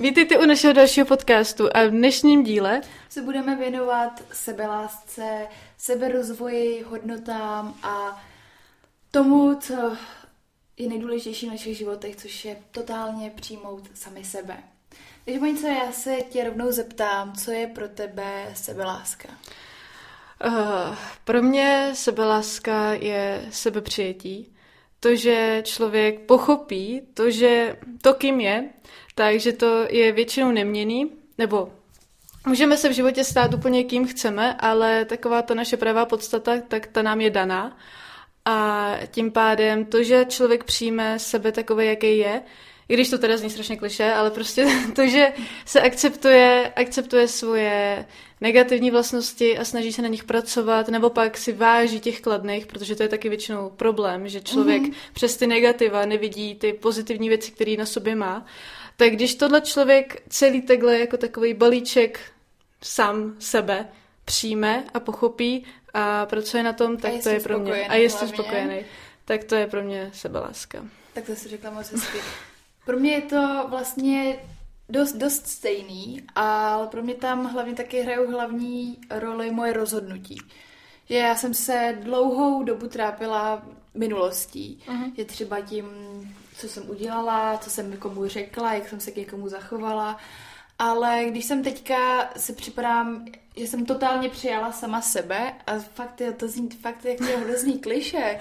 Vítejte u našeho dalšího podcastu a v dnešním díle se budeme věnovat sebelásce, seberozvoji, hodnotám a tomu, co je nejdůležitější v našich životech, což je totálně přijmout sami sebe. Takže Monice, já se tě rovnou zeptám, co je pro tebe sebeláska? Uh, pro mě sebeláska je sebepřijetí. To, že člověk pochopí to, že to, kým je, takže to je většinou neměný, nebo můžeme se v životě stát úplně kým chceme, ale taková ta naše pravá podstata, tak ta nám je daná. A tím pádem to, že člověk přijme sebe takové, jaký je, i když to teda zní strašně kliše, ale prostě to, že se akceptuje, akceptuje svoje negativní vlastnosti a snaží se na nich pracovat, nebo pak si váží těch kladných, protože to je taky většinou problém, že člověk mm-hmm. přes ty negativa nevidí ty pozitivní věci, které na sobě má. Tak když tohle člověk celý takhle jako takový balíček sám sebe přijme a pochopí a pracuje na tom, tak to je pro mě. A je spokojený. Tak to je pro mě sebeláska. Tak to si řekla moc hezky. Pro mě je to vlastně dost, dost stejný, ale pro mě tam hlavně taky hrajou hlavní roli moje rozhodnutí. Že já jsem se dlouhou dobu trápila minulostí. Uh-huh. Je třeba tím, co jsem udělala, co jsem někomu řekla, jak jsem se k někomu zachovala. Ale když jsem teďka si připadám, že jsem totálně přijala sama sebe a fakt je to zní, fakt jak to hrozný kliše,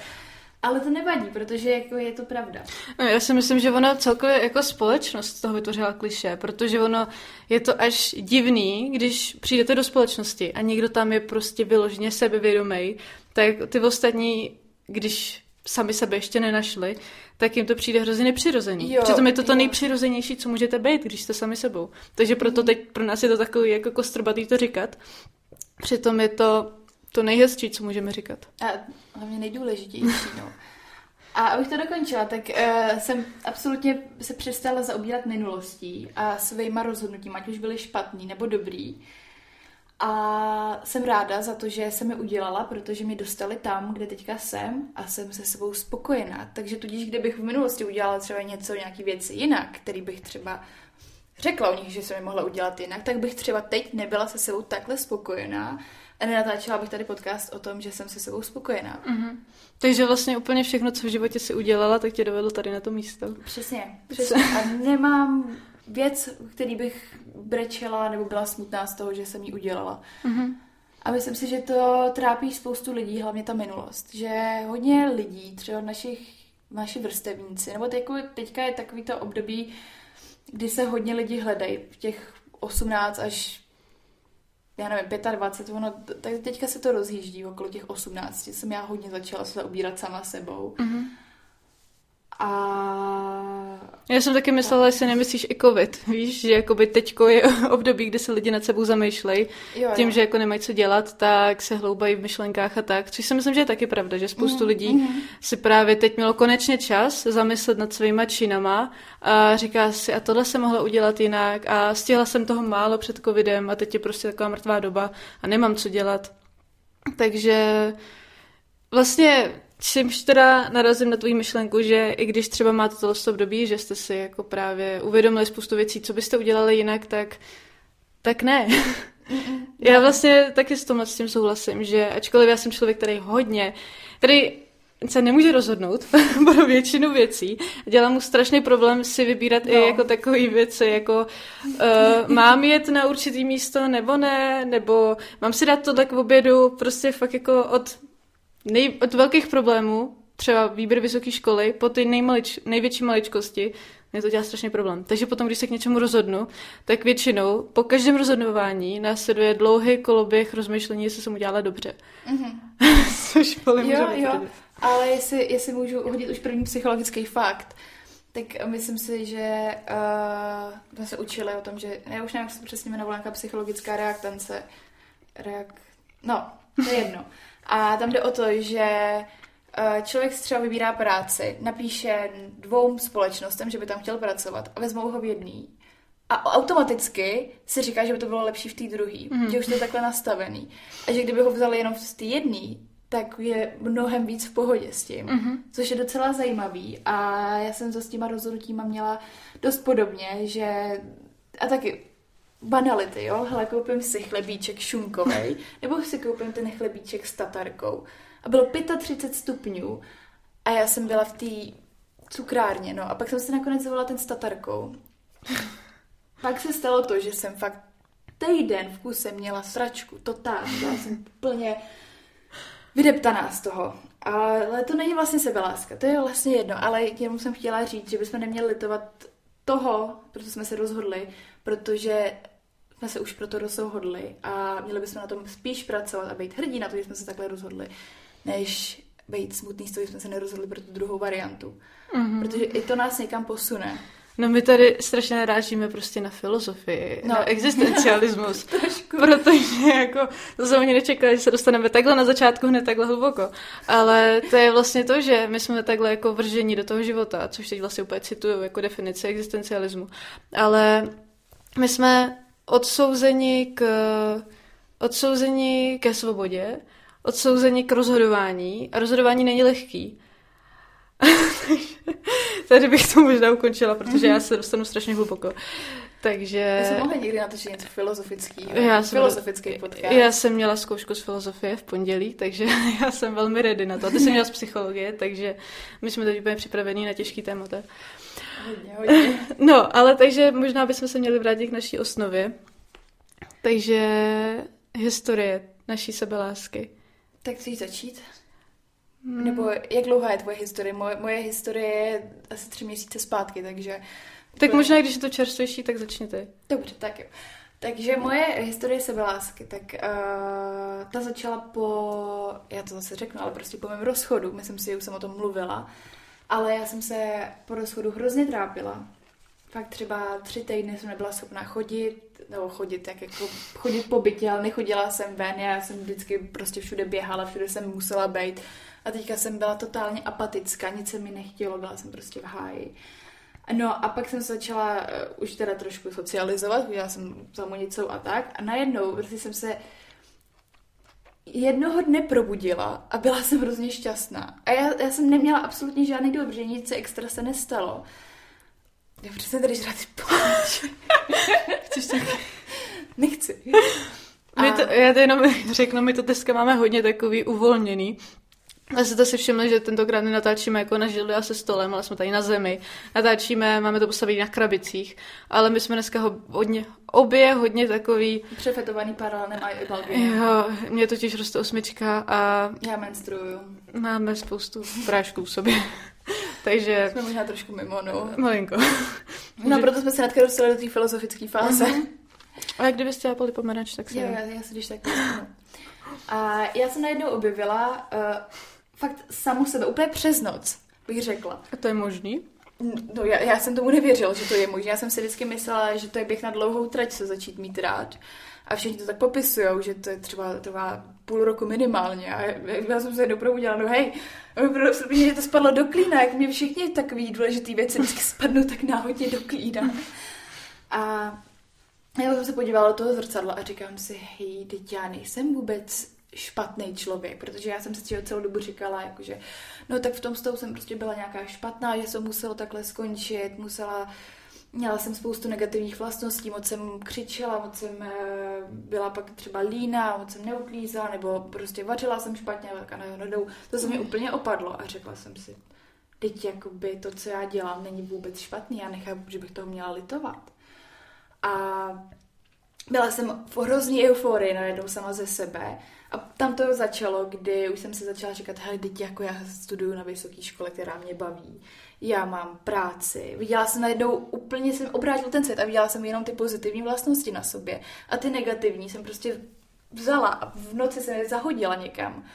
ale to nevadí, protože jako je to pravda. No, já si myslím, že ono celkově jako společnost z toho vytvořila kliše, protože ono je to až divný, když přijdete do společnosti a někdo tam je prostě vyloženě sebevědomý, tak ty ostatní, když sami sebe ještě nenašli, tak jim to přijde hrozně nepřirozený. Jo, Přitom je to to jo. nejpřirozenější, co můžete být, když jste sami sebou. Takže proto mm. teď pro nás je to takový jako kostrbatý to říkat. Přitom je to to nejhezčí, co můžeme říkat. A hlavně nejdůležitější, no. A abych to dokončila, tak uh, jsem absolutně se přestala zaobírat minulostí a svýma rozhodnutím, ať už byly špatný nebo dobrý. A jsem ráda za to, že jsem je udělala, protože mi dostali tam, kde teďka jsem a jsem se sebou spokojená. Takže tudíž, kdybych v minulosti udělala třeba něco, nějaký věci jinak, který bych třeba řekla o nich, že jsem je mohla udělat jinak, tak bych třeba teď nebyla se sebou takhle spokojená a nenatáčela bych tady podcast o tom, že jsem se sebou spokojená. Mm-hmm. Takže vlastně úplně všechno, co v životě si udělala, tak tě dovedlo tady na to místo. Přesně, přesně. A nemám věc, který bych brečela nebo byla smutná z toho, že jsem ji udělala. Mm-hmm. A myslím si, že to trápí spoustu lidí, hlavně ta minulost. Že hodně lidí, třeba našich, naši vrstevníci, nebo teď, teďka je takový to období, kdy se hodně lidi hledají v těch 18 až já nevím, 25, ono, tak teďka se to rozjíždí okolo těch 18, jsem já hodně začala se ubírat sama sebou. Mm-hmm. A... Já jsem taky myslela, že si nemyslíš i covid, víš, že jakoby teďko je období, kdy se lidi nad sebou zamýšlejí, tím, jo. že jako nemají co dělat, tak se hloubají v myšlenkách a tak, což si myslím, že je taky pravda, že spoustu mm, lidí mm. si právě teď mělo konečně čas zamyslet nad svýma činama a říká si, a tohle se mohla udělat jinak a stihla jsem toho málo před covidem a teď je prostě taková mrtvá doba a nemám co dělat. Takže vlastně Čímž teda narazím na tvoji myšlenku, že i když třeba máte tohle období, že jste si jako právě uvědomili spoustu věcí, co byste udělali jinak, tak, tak ne. já vlastně taky s tomhle s tím souhlasím, že ačkoliv já jsem člověk, který hodně, který se nemůže rozhodnout pro většinu věcí. Dělá mu strašný problém si vybírat no. i jako takové věci, jako uh, mám jet na určitý místo nebo ne, nebo mám si dát tohle k obědu, prostě fakt jako od nej, od velkých problémů, třeba výběr vysoké školy, po ty nejmalič, největší maličkosti, mě to dělá strašný problém. Takže potom, když se k něčemu rozhodnu, tak většinou po každém rozhodování následuje dlouhý koloběh rozmyšlení, jestli jsem udělala dobře. Mm-hmm. Což jo, jo. Ale jestli, jestli můžu hodit už první psychologický fakt, tak myslím si, že uh, jsme se učili o tom, že já už nevím, jak se přesně jmenovala nějaká psychologická reaktance. Reak... No, to je jedno. A tam jde o to, že eh, člověk třeba vybírá práci, napíše dvou společnostem, že by tam chtěl pracovat a vezmou ho v jedný. A automaticky si říká, že by to bylo lepší v té druhé, mm. že už to je takhle nastavený. A že kdyby ho vzali jenom v té jedné, tak je mnohem víc v pohodě s tím, mm-hmm. což je docela zajímavý. A já jsem to s těma rozhodnutíma měla dost podobně, že A taky banality, jo? Hele, koupím si chlebíček šunkovej, nebo si koupím ten chlebíček s tatarkou. A bylo 35 stupňů a já jsem byla v té cukrárně, no. A pak jsem si nakonec zavolala ten s tatarkou. pak se stalo to, že jsem fakt týden v kuse měla sračku, totálně. Byla jsem plně vydeptaná z toho. Ale to není vlastně sebeláska, to je vlastně jedno, ale jenom jsem chtěla říct, že bychom neměli litovat toho, proto jsme se rozhodli, protože jsme se už proto rozhodli a měli bychom na tom spíš pracovat a být hrdí na to, že jsme se takhle rozhodli, než být smutný z toho, že jsme se nerozhodli pro tu druhou variantu. Mm-hmm. Protože i to nás někam posune. No my tady strašně narážíme prostě na filozofii, no. na existencialismus, protože jako to jsme ani nečekali, že se dostaneme takhle na začátku hned takhle hluboko, ale to je vlastně to, že my jsme takhle jako vržení do toho života, což teď vlastně úplně cituju jako definici existencialismu, ale my jsme odsouzeni k odsouzeni ke svobodě, odsouzeni k rozhodování a rozhodování není lehký. Tady bych to možná ukončila, protože já se dostanu strašně hluboko. Takže... Já jsem mohla někdy natočit něco filozofického. Já jsem, filozofický podcast. Já jsem měla zkoušku z filozofie v pondělí, takže já jsem velmi ready na to. A ty jsem měla z psychologie, takže my jsme teď úplně připravení na těžký témata. Hodně, hodně. No, ale takže možná bychom se měli vrátit k naší osnově. Takže historie naší sebelásky. Tak chceš začít? Hmm. Nebo jak dlouhá je tvoje historie? Moje, moje historie je asi tři měsíce zpátky, takže... Tak možná, když je to čerstvější, tak začni ty. Dobře, tak jo. Takže moje historie sebelásky, tak uh, ta začala po, já to zase řeknu, ale prostě po mém rozchodu, myslím si, že už jsem o tom mluvila, ale já jsem se po rozchodu hrozně trápila. Fakt třeba tři týdny jsem nebyla schopná chodit, nebo chodit, tak jako chodit po bytě, ale nechodila jsem ven, já jsem vždycky prostě všude běhala, všude jsem musela být. A teďka jsem byla totálně apatická, nic se mi nechtělo, byla jsem prostě v háji. No a pak jsem se začala uh, už teda trošku socializovat, udělala jsem samonicou a tak. A najednou prostě jsem se jednoho dne probudila a byla jsem hrozně šťastná. A já, já jsem neměla absolutně žádný protože nic extra se nestalo. Já přesně tady žrát Chceš tak? Nechci. My to, já to jenom řeknu, my to dneska máme hodně takový uvolněný, já se to si všimli, že tentokrát nenatáčíme jako na židli a se stolem, ale jsme tady na zemi. Natáčíme, máme to postavit na krabicích, ale my jsme dneska ho, hodně, obě hodně takový... Přefetovaný paralenem a Jo, mě totiž roste osmička a... Já menstruuju. Máme spoustu prášků v sobě. Takže... Jsme možná trošku mimo, no. Malinko. No, proto jsme se netka dostali do té filozofické fáze. Uh-huh. A jak kdybyste chtěla pomaranč, tak se... Jo, já, já si když tak A já jsem najednou objevila uh, fakt samu sebe, úplně přes noc, bych řekla. A to je možný? No já, já jsem tomu nevěřila, že to je možné. Já jsem si vždycky myslela, že to je běh na dlouhou trať se začít mít rád. A všichni to tak popisují, že to je třeba trvá půl roku minimálně. A já jsem se jednou probudila, no hej, prostě mě to spadlo do klína, jak mě všichni takový důležitý věci vždycky spadnou tak náhodně do klína. A já jsem se podívala do toho zrcadla a říkám si, hej, teď já nejsem vůbec špatný člověk, protože já jsem si celou dobu říkala, jakože, no tak v tom stavu jsem prostě byla nějaká špatná, že jsem musela takhle skončit, musela, měla jsem spoustu negativních vlastností, moc jsem křičela, moc jsem eh, byla pak třeba lína, moc jsem neuklízela, nebo prostě vařila jsem špatně, tak a najednou to se mi úplně opadlo a řekla jsem si, teď jakoby to, co já dělám, není vůbec špatný, já nechápu, že bych toho měla litovat. A byla jsem v hrozný euforii najednou sama ze sebe a tam to začalo, kdy už jsem si začala říkat, hej, teď jako já studuju na vysoké škole, která mě baví, já mám práci. Viděla jsem najednou, úplně jsem obrátil ten svět a viděla jsem jenom ty pozitivní vlastnosti na sobě. A ty negativní jsem prostě vzala a v noci jsem je zahodila někam.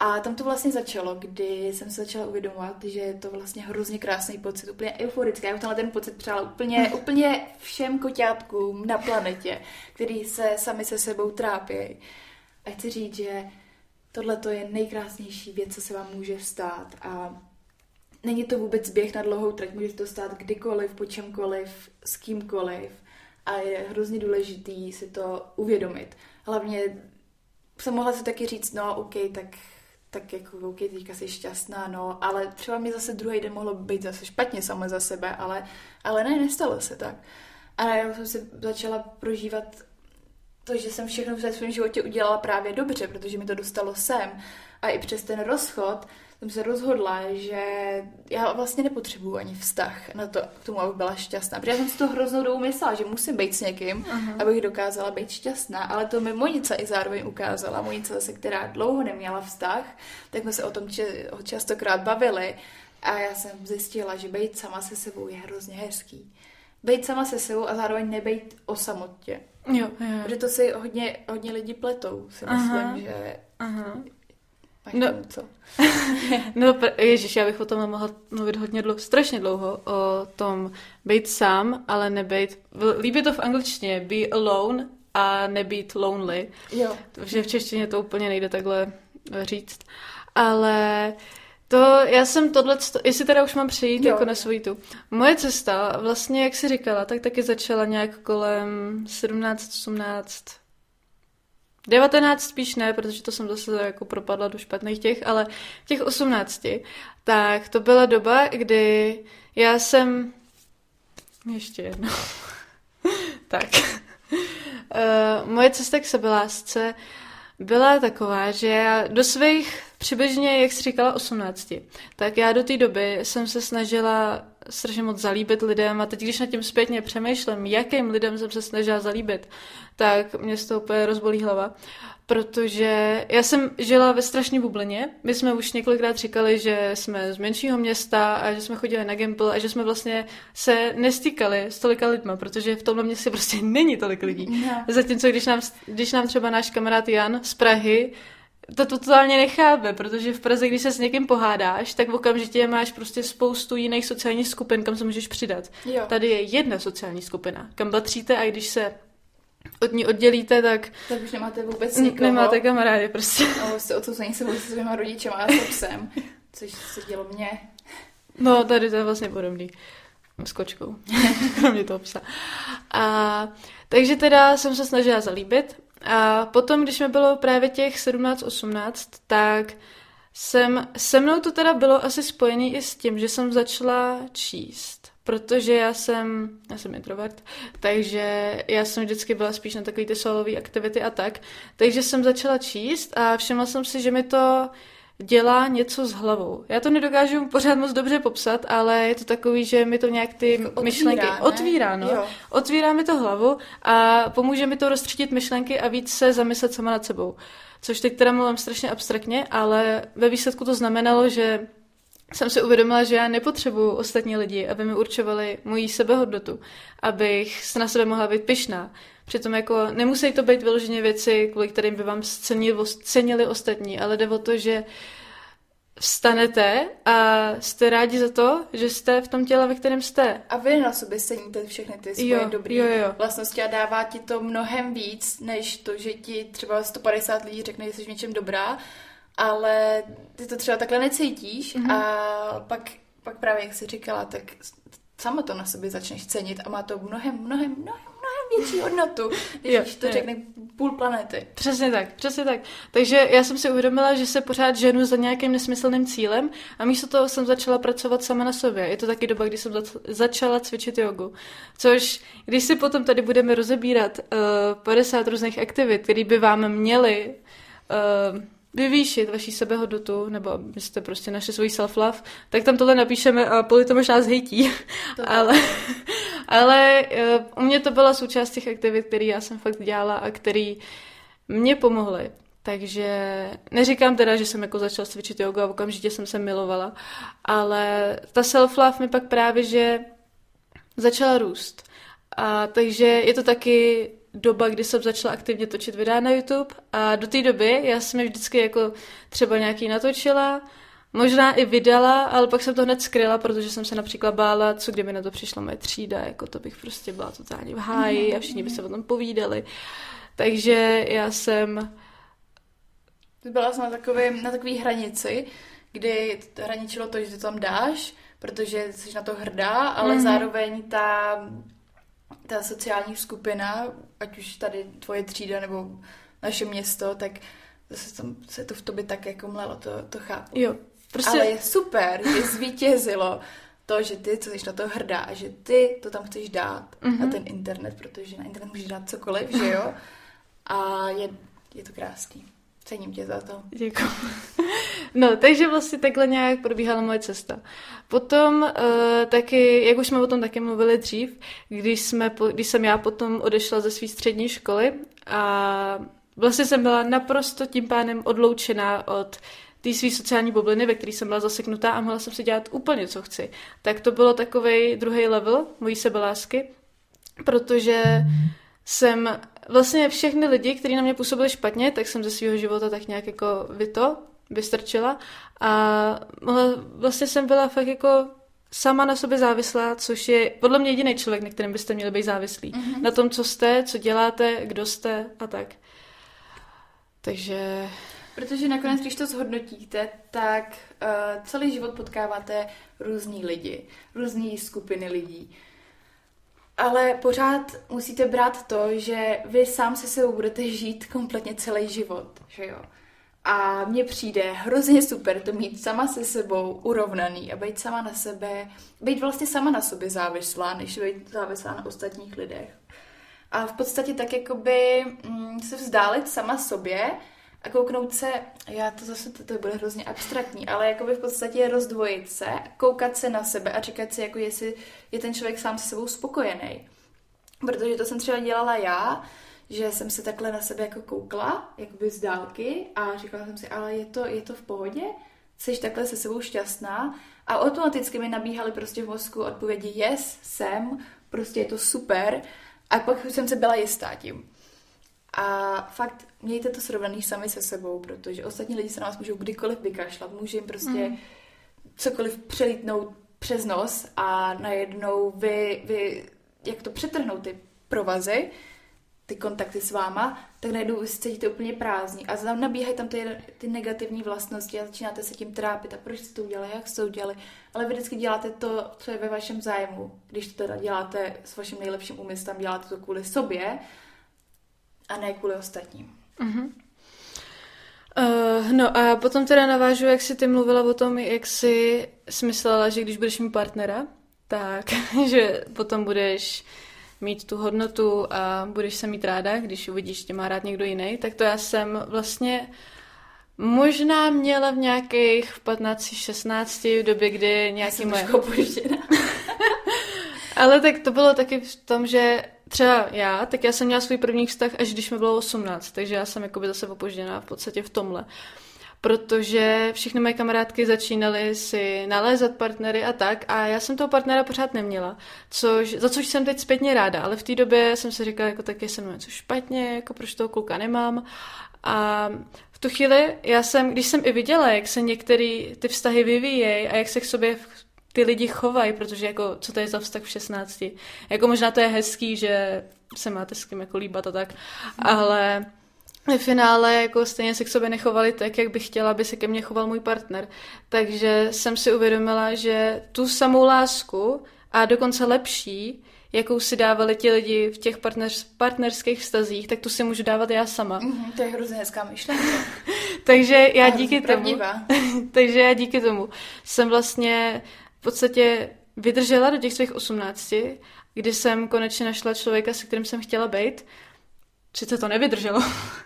A tam to vlastně začalo, kdy jsem se začala uvědomovat, že je to vlastně hrozně krásný pocit, úplně euforický. Já už tenhle ten pocit přála úplně, úplně všem koťátkům na planetě, který se sami se sebou trápí. A chci říct, že tohle je nejkrásnější věc, co se vám může stát a není to vůbec běh na dlouhou trať, může to stát kdykoliv, po čemkoliv, s kýmkoliv a je hrozně důležitý si to uvědomit. Hlavně jsem mohla si taky říct, no OK, tak tak jako OK, teďka jsi šťastná, no, ale třeba mi zase druhý den mohlo být zase špatně sama za sebe, ale, ale ne, nestalo se tak. A najednou jsem si začala prožívat to, že jsem všechno v svém životě udělala právě dobře, protože mi to dostalo sem. A i přes ten rozchod jsem se rozhodla, že já vlastně nepotřebuju ani vztah na to, k tomu, abych byla šťastná. Protože já jsem si to hroznou dobu myslela, že musím být s někým, uh-huh. abych dokázala být šťastná. Ale to mi Monica i zároveň ukázala. Monica zase, která dlouho neměla vztah, tak jsme se o tom častokrát bavili. A já jsem zjistila, že být sama se sebou je hrozně hezký. Být sama se sebou a zároveň nebejt o samotě. Jo, jo. Protože to si hodně, hodně lidi pletou, si myslím, Aha. že Aha. Máš no, co? no, ježiš, já bych o tom mohla mluvit hodně dlouho, strašně dlouho, o tom být sám, ale nebejt, líbí to v angličtině, be alone a nebýt lonely. Jo. Takže v češtině to úplně nejde takhle říct. Ale to, já jsem tohle, jestli teda už mám přejít jo. jako na svůj tu. Moje cesta, vlastně, jak jsi říkala, tak taky začala nějak kolem 17, 18, 19 spíš ne, protože to jsem zase jako propadla do špatných těch, ale těch 18, tak to byla doba, kdy já jsem... Ještě jedno. tak. Uh, moje cesta k sebelásce byla taková, že já do svých přibližně, jak jsi říkala, 18, tak já do té doby jsem se snažila strašně moc zalíbit lidem a teď, když nad tím zpětně přemýšlím, jakým lidem jsem se snažila zalíbit, tak mě z toho úplně rozbolí hlava. Protože já jsem žila ve strašné bublině. My jsme už několikrát říkali, že jsme z menšího města a že jsme chodili na Gamble a že jsme vlastně se nestýkali s tolika lidma, protože v tomhle městě prostě není tolik lidí. No. Zatímco když nám, když nám třeba náš kamarád Jan z Prahy to totálně nechápe, protože v Praze, když se s někým pohádáš, tak v okamžitě máš prostě spoustu jiných sociálních skupin, kam se můžeš přidat. Jo. Tady je jedna sociální skupina, kam patříte a když se od ní oddělíte, tak... Tak už nemáte vůbec nikoho. Nemáte kamarády prostě. A jste odsouzení se se svýma rodičema a s psem, což se dělo mně. No, tady to je vlastně podobný. S kočkou. Kromě toho psa. A, takže teda jsem se snažila zalíbit a potom, když mi bylo právě těch 17-18, tak jsem, se mnou to teda bylo asi spojený i s tím, že jsem začala číst. Protože já jsem, já jsem introvert, takže já jsem vždycky byla spíš na takové ty solové aktivity a tak. Takže jsem začala číst a všimla jsem si, že mi to dělá něco s hlavou. Já to nedokážu pořád moc dobře popsat, ale je to takový, že mi to nějak ty jako myšlenky otvírá, otvírá no. Otvírá mi to hlavu a pomůže mi to rozstřídit myšlenky a víc se zamyslet sama nad sebou. Což teď teda mluvím strašně abstraktně, ale ve výsledku to znamenalo, že jsem si uvědomila, že já nepotřebuju ostatní lidi, aby mi určovali moji sebehodnotu, abych se na sebe mohla být pyšná. Přitom jako nemusí to být vyloženě věci, kvůli kterým by vám cenili, cenili ostatní, ale jde o to, že vstanete a jste rádi za to, že jste v tom těle, ve kterém jste. A vy na sobě ceníte všechny ty svoje jo, dobré vlastnosti a dává ti to mnohem víc, než to, že ti třeba 150 lidí řekne, že jsi v něčem dobrá, ale ty to třeba takhle necítíš mm-hmm. a pak, pak právě, jak jsi říkala, tak sama to na sobě začneš cenit a má to mnohem, mnohem, mnohem, mnohem větší hodnotu, když jo, to jo. řekne půl planety. Přesně tak, přesně tak. Takže já jsem si uvědomila, že se pořád ženu za nějakým nesmyslným cílem a místo toho jsem začala pracovat sama na sobě. Je to taky doba, kdy jsem začala cvičit jogu. Což, když si potom tady budeme rozebírat uh, 50 různých aktivit, které by vám měly uh, vyvýšit vaší sebehodnotu, nebo abyste prostě našli svůj self-love, tak tam tohle napíšeme a poli to možná zhejtí. ale ale uh, u mě to byla součást těch aktivit, které já jsem fakt dělala a které mě pomohly. Takže neříkám teda, že jsem jako začala cvičit yoga a okamžitě jsem se milovala, ale ta self-love mi pak právě, že začala růst. A takže je to taky doba, kdy jsem začala aktivně točit videa na YouTube a do té doby já jsem je vždycky jako třeba nějaký natočila, možná i vydala, ale pak jsem to hned skryla, protože jsem se například bála, co kdyby na to přišla moje třída, jako to bych prostě byla totálně v háji a všichni by se o tom povídali. Takže já jsem... Byla jsem na takový, na takový hranici, kdy hraničilo to, že to tam dáš, protože jsi na to hrdá, ale mm-hmm. zároveň ta ta sociální skupina, ať už tady tvoje třída nebo naše město, tak zase tam, se to v tobě tak jako mlelo, to, to chápu. Jo, prostě... Ale je super, že zvítězilo to, že ty, co jsi na to hrdá a že ty to tam chceš dát mm-hmm. na ten internet, protože na internet můžeš dát cokoliv, že jo? A je, je to krásný. Cením tě za to. Děkuji. No, takže vlastně takhle nějak probíhala moje cesta. Potom uh, taky, jak už jsme o tom taky mluvili dřív, když, jsme, když jsem já potom odešla ze své střední školy a vlastně jsem byla naprosto tím pánem odloučená od té své sociální bubliny, ve které jsem byla zaseknutá a mohla jsem si dělat úplně, co chci. Tak to bylo takový druhý level mojí sebelásky, protože jsem vlastně všechny lidi, kteří na mě působili špatně, tak jsem ze svého života tak nějak jako vyto, vystrčila a vlastně jsem byla fakt jako sama na sobě závislá, což je podle mě jediný člověk, na kterém byste měli být závislí. Mm-hmm. Na tom, co jste, co děláte, kdo jste a tak. Takže... Protože nakonec, když to zhodnotíte, tak uh, celý život potkáváte různý lidi, různé skupiny lidí. Ale pořád musíte brát to, že vy sám se sebou budete žít kompletně celý život, že jo? A mně přijde hrozně super to mít sama se sebou urovnaný a být sama na sebe, být vlastně sama na sobě závislá, než být závislá na ostatních lidech. A v podstatě tak jakoby mm, se vzdálit sama sobě a kouknout se, já to zase, to, to bude hrozně abstraktní, ale jakoby v podstatě rozdvojit se, koukat se na sebe a říkat si, jako jestli je ten člověk sám se sebou spokojený. Protože to jsem třeba dělala já, že jsem se takhle na sebe jako koukla, jakoby z dálky a říkala jsem si, ale je to, je to v pohodě? Jsi takhle se sebou šťastná? A automaticky mi nabíhaly prostě v mozku odpovědi yes, jsem, prostě je to super. A pak jsem se byla jistá tím. A fakt mějte to srovnaný sami se sebou, protože ostatní lidi se na vás můžou kdykoliv vykašlat, může jim prostě mm. cokoliv přelítnout přes nos a najednou vy, vy jak to přetrhnout ty provazy, ty kontakty s váma, tak najednou vy cítíte úplně prázdní a tam nabíhají tam ty, ty negativní vlastnosti a začínáte se tím trápit. A proč jste to udělali, jak jste to udělali, ale vy vždycky děláte to, co je ve vašem zájmu. Když to teda děláte s vaším nejlepším úmyslem, děláte to kvůli sobě a ne kvůli ostatním. Mm-hmm. Uh, no a potom teda navážu, jak jsi ty mluvila o tom, jak jsi smyslela, že když budeš mít partnera, tak, že potom budeš mít tu hodnotu a budeš se mít ráda, když uvidíš, že tě má rád někdo jiný, tak to já jsem vlastně možná měla v nějakých 15-16 v době, kdy nějaký moje... Ale tak to bylo taky v tom, že třeba já, tak já jsem měla svůj první vztah, až když mi bylo 18, takže já jsem jakoby zase opožděná v podstatě v tomhle. Protože všechny moje kamarádky začínaly si nalézat partnery a tak a já jsem toho partnera pořád neměla, což, za což jsem teď zpětně ráda, ale v té době jsem si říkala, jako tak jsem něco špatně, jako proč toho kluka nemám a v tu chvíli já jsem, když jsem i viděla, jak se některé ty vztahy vyvíjejí a jak se k sobě ty lidi chovají, protože jako, co to je za vztah v 16? Jako možná to je hezký, že se máte s kým jako líbat a tak, ale ve finále jako stejně se k sobě nechovali tak, jak bych chtěla, aby se ke mně choval můj partner. Takže jsem si uvědomila, že tu samou lásku a dokonce lepší, jakou si dávali ti lidi v těch partners, partnerských vztazích, tak tu si můžu dávat já sama. Mm-hmm, to je hrozně hezká myšlenka. takže já díky tomu, takže já díky tomu jsem vlastně podstatě vydržela do těch svých osmnácti, kdy jsem konečně našla člověka, se kterým jsem chtěla být. Sice to nevydrželo,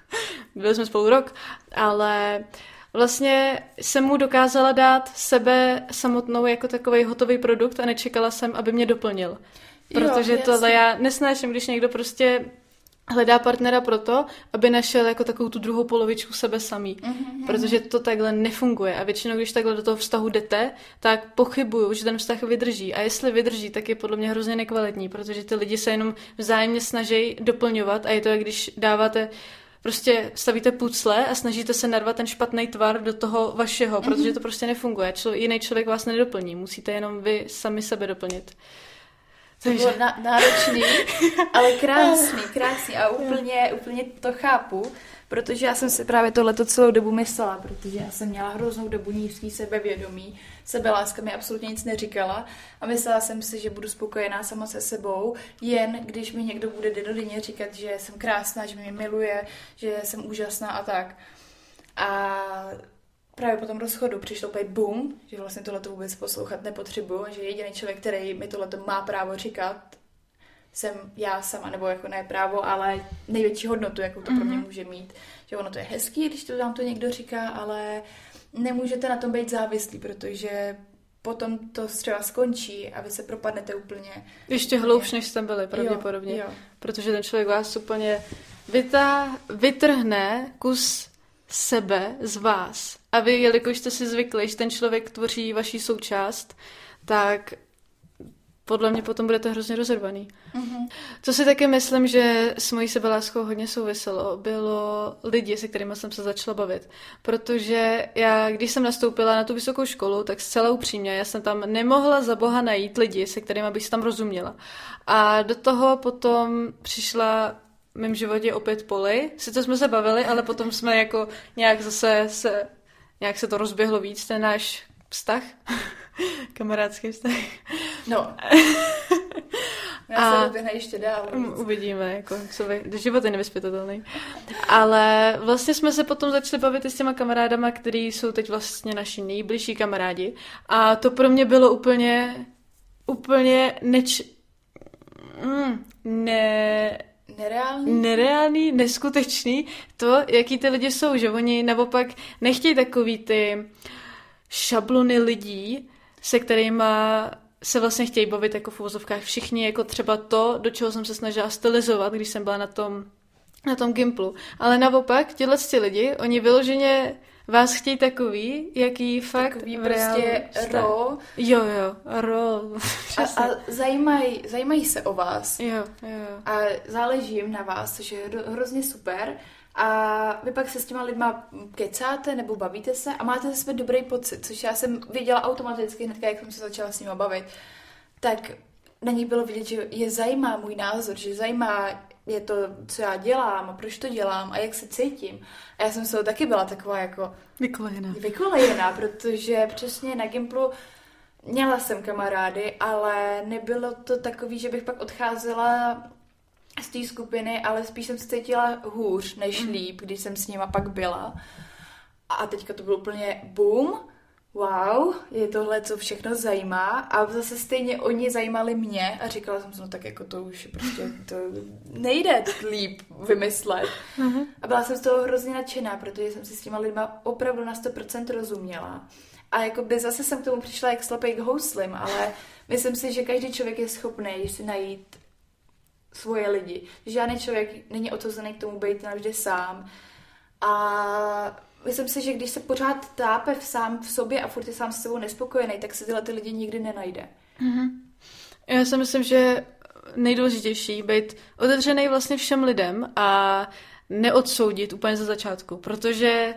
byli jsme spolu rok, ale vlastně jsem mu dokázala dát sebe samotnou jako takový hotový produkt a nečekala jsem, aby mě doplnil. Protože jo, tohle já nesnáším, když někdo prostě hledá partnera proto, aby našel jako takovou tu druhou polovičku sebe samý. Mm-hmm. Protože to takhle nefunguje. A většinou, když takhle do toho vztahu jdete, tak pochybuju, že ten vztah vydrží. A jestli vydrží, tak je podle mě hrozně nekvalitní, protože ty lidi se jenom vzájemně snaží doplňovat a je to, jak když dáváte prostě stavíte pucle a snažíte se narvat ten špatný tvar do toho vašeho, mm-hmm. protože to prostě nefunguje. Člo, jiný člověk vás nedoplní, musíte jenom vy sami sebe doplnit. To bylo náročný, ale krásný, krásný. A úplně, úplně to chápu, protože já jsem si právě tohleto celou dobu myslela, protože já jsem měla hroznou dobu nízký sebevědomí, sebeláska mi absolutně nic neříkala. A myslela jsem si, že budu spokojená sama se sebou, jen když mi někdo bude denodenně říkat, že jsem krásná, že mě miluje, že jsem úžasná a tak. A právě po tom rozchodu přišlo úplně boom, že vlastně tohle vůbec poslouchat nepotřebuju že jediný člověk, který mi tohle má právo říkat, jsem já sama, nebo jako ne právo, ale největší hodnotu, jakou to mm-hmm. pro mě mhm. může mít. Že ono to je hezký, když to vám to někdo říká, ale nemůžete na tom být závislí, protože potom to třeba skončí a vy se propadnete úplně. Ještě hloubš, než jste byli, pravděpodobně. Jo, jo. Protože ten člověk vás úplně vytá, vytrhne kus sebe z vás. A vy, jelikož jste si zvykli, že ten člověk tvoří vaší součást, tak podle mě potom budete hrozně rozervaný. Mm-hmm. Co si taky myslím, že s mojí sebeláskou hodně souviselo, bylo lidi, se kterými jsem se začala bavit. Protože já, když jsem nastoupila na tu vysokou školu, tak zcela upřímně, já jsem tam nemohla za boha najít lidi, se kterými bych tam rozuměla. A do toho potom přišla mém životě opět poli. Sice jsme se bavili, ale potom jsme jako nějak zase se, nějak se to rozběhlo víc, ten náš vztah. Kamarádský vztah. No. Já se doběhne ještě dál. Uvidíme, jako, co život je nevyspytatelný. Ale vlastně jsme se potom začali bavit i s těma kamarádama, který jsou teď vlastně naši nejbližší kamarádi. A to pro mě bylo úplně, úplně neč... Mm, ne, Nereálný? Nereálný, neskutečný. To, jaký ty lidi jsou, že oni naopak nechtějí takový ty šablony lidí, se kterými se vlastně chtějí bavit jako v uvozovkách všichni, jako třeba to, do čeho jsem se snažila stylizovat, když jsem byla na tom, na tom Gimplu. Ale naopak, těhle lidi, oni vyloženě vás chtějí takový, jaký fakt takový v prostě ro. Jo, jo, ro. a, a zajímají, zajímají se o vás. Jo, jo. A záleží jim na vás, že je hrozně super. A vy pak se s těma lidma kecáte nebo bavíte se a máte ze sebe dobrý pocit, což já jsem viděla automaticky hned, jak jsem se začala s nimi bavit. Tak na nich bylo vidět, že je zajímá můj názor, že zajímá je to, co já dělám a proč to dělám a jak se cítím. A já jsem se taky byla taková jako... Vykolejená. Vykolejená, protože přesně na Gimplu měla jsem kamarády, ale nebylo to takový, že bych pak odcházela z té skupiny, ale spíš jsem se cítila hůř než mm. líp, když jsem s nima pak byla. A teďka to bylo úplně boom, wow, je tohle, co všechno zajímá a zase stejně oni zajímali mě a říkala jsem si, no tak jako to už prostě to nejde líp vymyslet. Uh-huh. A byla jsem z toho hrozně nadšená, protože jsem si s těma lidma opravdu na 100% rozuměla. A jako by zase jsem k tomu přišla jak slepej k houslim, ale myslím si, že každý člověk je schopný si najít svoje lidi. Žádný člověk není odsouzený k tomu být navždy sám. A myslím si, že když se pořád tápe v sám v sobě a furt je sám s sebou nespokojený, tak se tyhle ty lidi nikdy nenajde. Mm-hmm. Já si myslím, že nejdůležitější být otevřený vlastně všem lidem a neodsoudit úplně za začátku, protože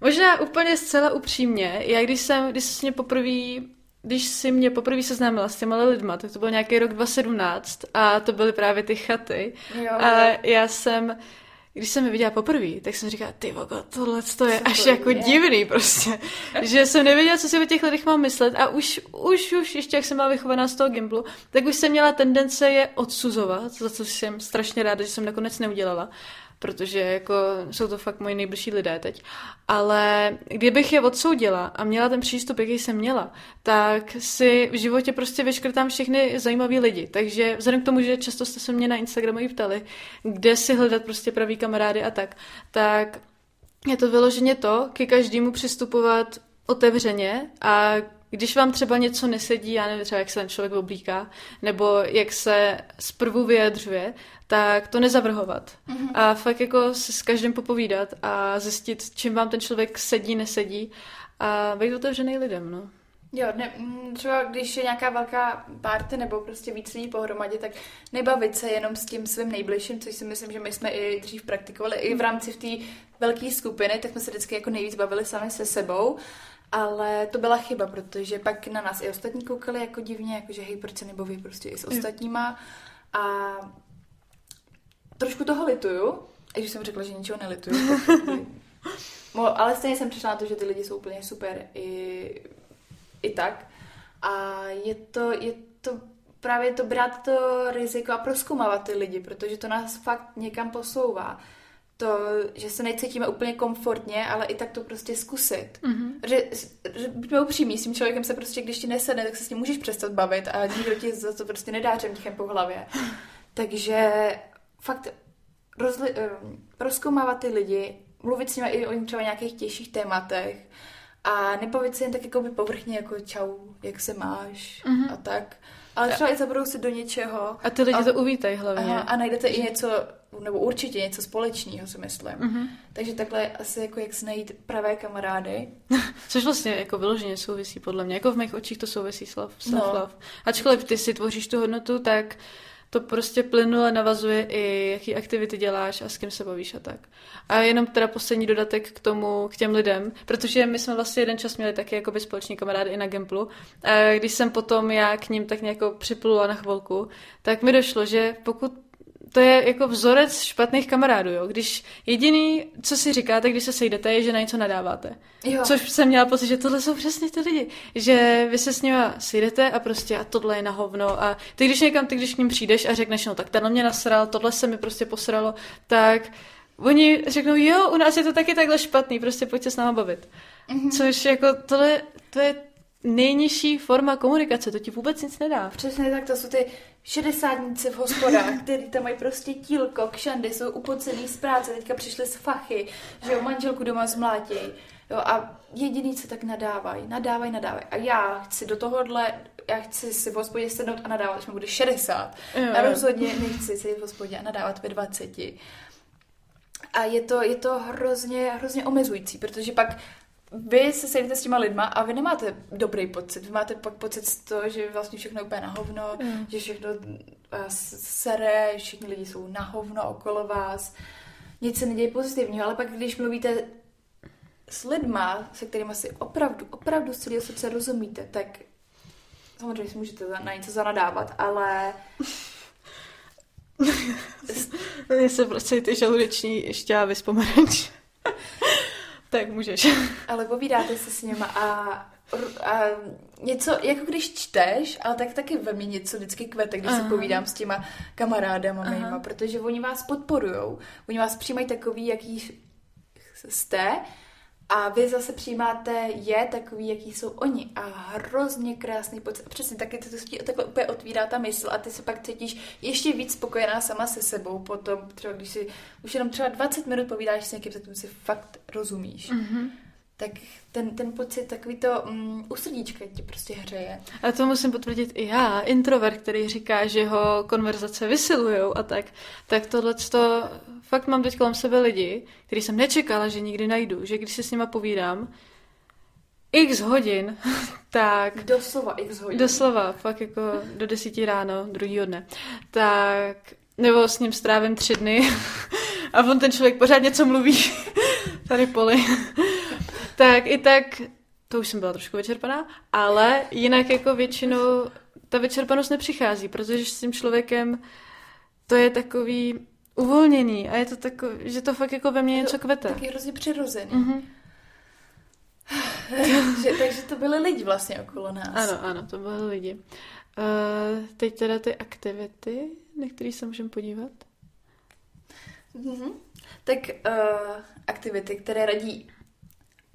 možná úplně zcela upřímně, já když jsem, když se mě poprvé když si mě poprvé seznámila s těma lidma, tak to byl nějaký rok 2017 a to byly právě ty chaty. Jo, a já jsem, když jsem je viděla poprvé, tak jsem říkala, ty vogo, tohle to je až jako je. divný prostě. že jsem nevěděla, co si o těch lidech mám myslet a už, už, už, ještě jak jsem byla vychovaná z toho Gimplu, tak už jsem měla tendence je odsuzovat, za co jsem strašně ráda, že jsem nakonec neudělala protože jako jsou to fakt moji nejbližší lidé teď. Ale kdybych je odsoudila a měla ten přístup, jaký jsem měla, tak si v životě prostě vyškrtám všechny zajímavé lidi. Takže vzhledem k tomu, že často jste se mě na Instagramu i ptali, kde si hledat prostě pravý kamarády a tak, tak je to vyloženě to, ke každému přistupovat otevřeně a když vám třeba něco nesedí, já nevím třeba, jak se ten člověk oblíká, nebo jak se zprvu vyjadřuje, tak to nezavrhovat. Mm-hmm. A fakt jako si s každým popovídat a zjistit, čím vám ten člověk sedí, nesedí a být otevřený lidem, no. Jo, ne, mm, třeba když je nějaká velká party nebo prostě víc lidí pohromadě, tak nebavit se jenom s tím svým nejbližším, což si myslím, že my jsme i dřív praktikovali, i v rámci v té velké skupiny, tak jsme se vždycky jako nejvíc bavili sami se sebou ale to byla chyba, protože pak na nás i ostatní koukali jako divně, jakože hej, proč se nebaví prostě i s ostatníma. A trošku toho lituju, i když jsem řekla, že ničeho nelituju. no, ale stejně jsem přišla na to, že ty lidi jsou úplně super i, i tak. A je to, je to právě to brát to riziko a proskoumávat ty lidi, protože to nás fakt někam posouvá. To, že se necítíme úplně komfortně, ale i tak to prostě zkusit. Mm-hmm. Že, že buďme upřímní, s tím člověkem se prostě, když ti nesedne, tak se s ním můžeš přestat bavit a nikdo ti za to prostě nedá řemtichem po hlavě. Takže fakt rozli, um, rozkoumávat ty lidi, mluvit s nimi i o třeba nějakých těžších tématech a nebavit se jen tak jako by povrchně jako čau, jak se máš mm-hmm. a tak. Ale třeba i zabudou se do něčeho. A ty lidi a, to uvítají hlavně. Aha, a najdete i něco, nebo určitě něco společného, si myslím. Mm-hmm. Takže takhle asi jako jak se najít pravé kamarády. Což vlastně jako vyloženě souvisí podle mě. Jako v mých očích to souvisí slav, self-love. No. Ačkoliv ty si tvoříš tu hodnotu, tak to prostě plynule navazuje i, jaký aktivity děláš a s kým se bavíš a tak. A jenom teda poslední dodatek k tomu, k těm lidem, protože my jsme vlastně jeden čas měli taky jako společný kamarády i na Gemplu. A když jsem potom já k ním tak nějak připlula na chvilku, tak mi došlo, že pokud to je jako vzorec špatných kamarádů, jo. Když jediný, co si říkáte, když se sejdete, je, že na něco nadáváte. Jo. Což jsem měla pocit, že tohle jsou přesně ty lidi. Že vy se s nimi sejdete a prostě a tohle je na hovno. A ty, když někam, ty, když k ním přijdeš a řekneš, no tak tenhle mě nasral, tohle se mi prostě posralo, tak oni řeknou, jo, u nás je to taky takhle špatný, prostě pojďte s náma bavit. Mm-hmm. Což jako tohle, to je nejnižší forma komunikace, to ti vůbec nic nedá. Přesně tak, to jsou ty šedesátnice v hospodách, který tam mají prostě tílko, kšandy, jsou upocený z práce, teďka přišli z fachy, že jo, manželku doma zmlátěj. Jo, a jediný, co tak nadávají, nadávají, nadávají. A já chci do tohohle, já chci si v hospodě sednout a nadávat, když mi bude 60. Jo. A rozhodně nechci si v hospodě a nadávat ve 20. A je to, je to hrozně, hrozně omezující, protože pak vy se sejdete s těma lidma a vy nemáte dobrý pocit. Vy máte pak pocit z toho, že vlastně všechno je úplně na hovno, mm. že všechno uh, sere, všichni lidi jsou na hovno okolo vás. Nic se neděje pozitivního, ale pak když mluvíte s lidma, se kterými si opravdu, opravdu z celého srdce rozumíte, tak samozřejmě si můžete na něco zanadávat, ale Mně se prostě ty žaludeční šťávy z pomeranč. tak můžeš. Ale povídáte se s něma a, a něco, jako když čteš, ale tak taky ve mně něco vždycky kvete, když Aha. si povídám s těma kamarádama mýma, protože oni vás podporujou, oni vás přijímají takový, jaký jste a vy zase přijímáte je takový, jaký jsou oni. A hrozně krásný pocit. A přesně taky to ti takhle úplně otvírá ta mysl a ty se pak cítíš ještě víc spokojená sama se sebou potom, třeba když si už jenom třeba 20 minut povídáš s někým, tak si fakt rozumíš. Mm-hmm tak ten, ten pocit, takový to um, u srdíčka ti prostě hřeje. A to musím potvrdit i já, introvert, který říká, že ho konverzace vysilujou a tak, tak tohle to fakt mám teď kolem sebe lidi, který jsem nečekala, že nikdy najdu, že když se s nima povídám, x hodin, tak... Doslova x hodin. Doslova, fakt jako do desíti ráno, druhýho dne. Tak, nebo s ním strávím tři dny a on ten člověk pořád něco mluví. Tady poli. Tak i tak, to už jsem byla trošku vyčerpaná, ale jinak jako většinou ta vyčerpanost nepřichází, protože s tím člověkem to je takový uvolněný a je to takový, že to fakt jako ve mně něco kvete. Taky hrozně přirozený. Mm-hmm. takže, takže to byly lidi vlastně okolo nás. Ano, ano, to byly lidi. Uh, teď teda ty aktivity, na které se můžeme podívat. Mm-hmm. Tak uh, aktivity, které radí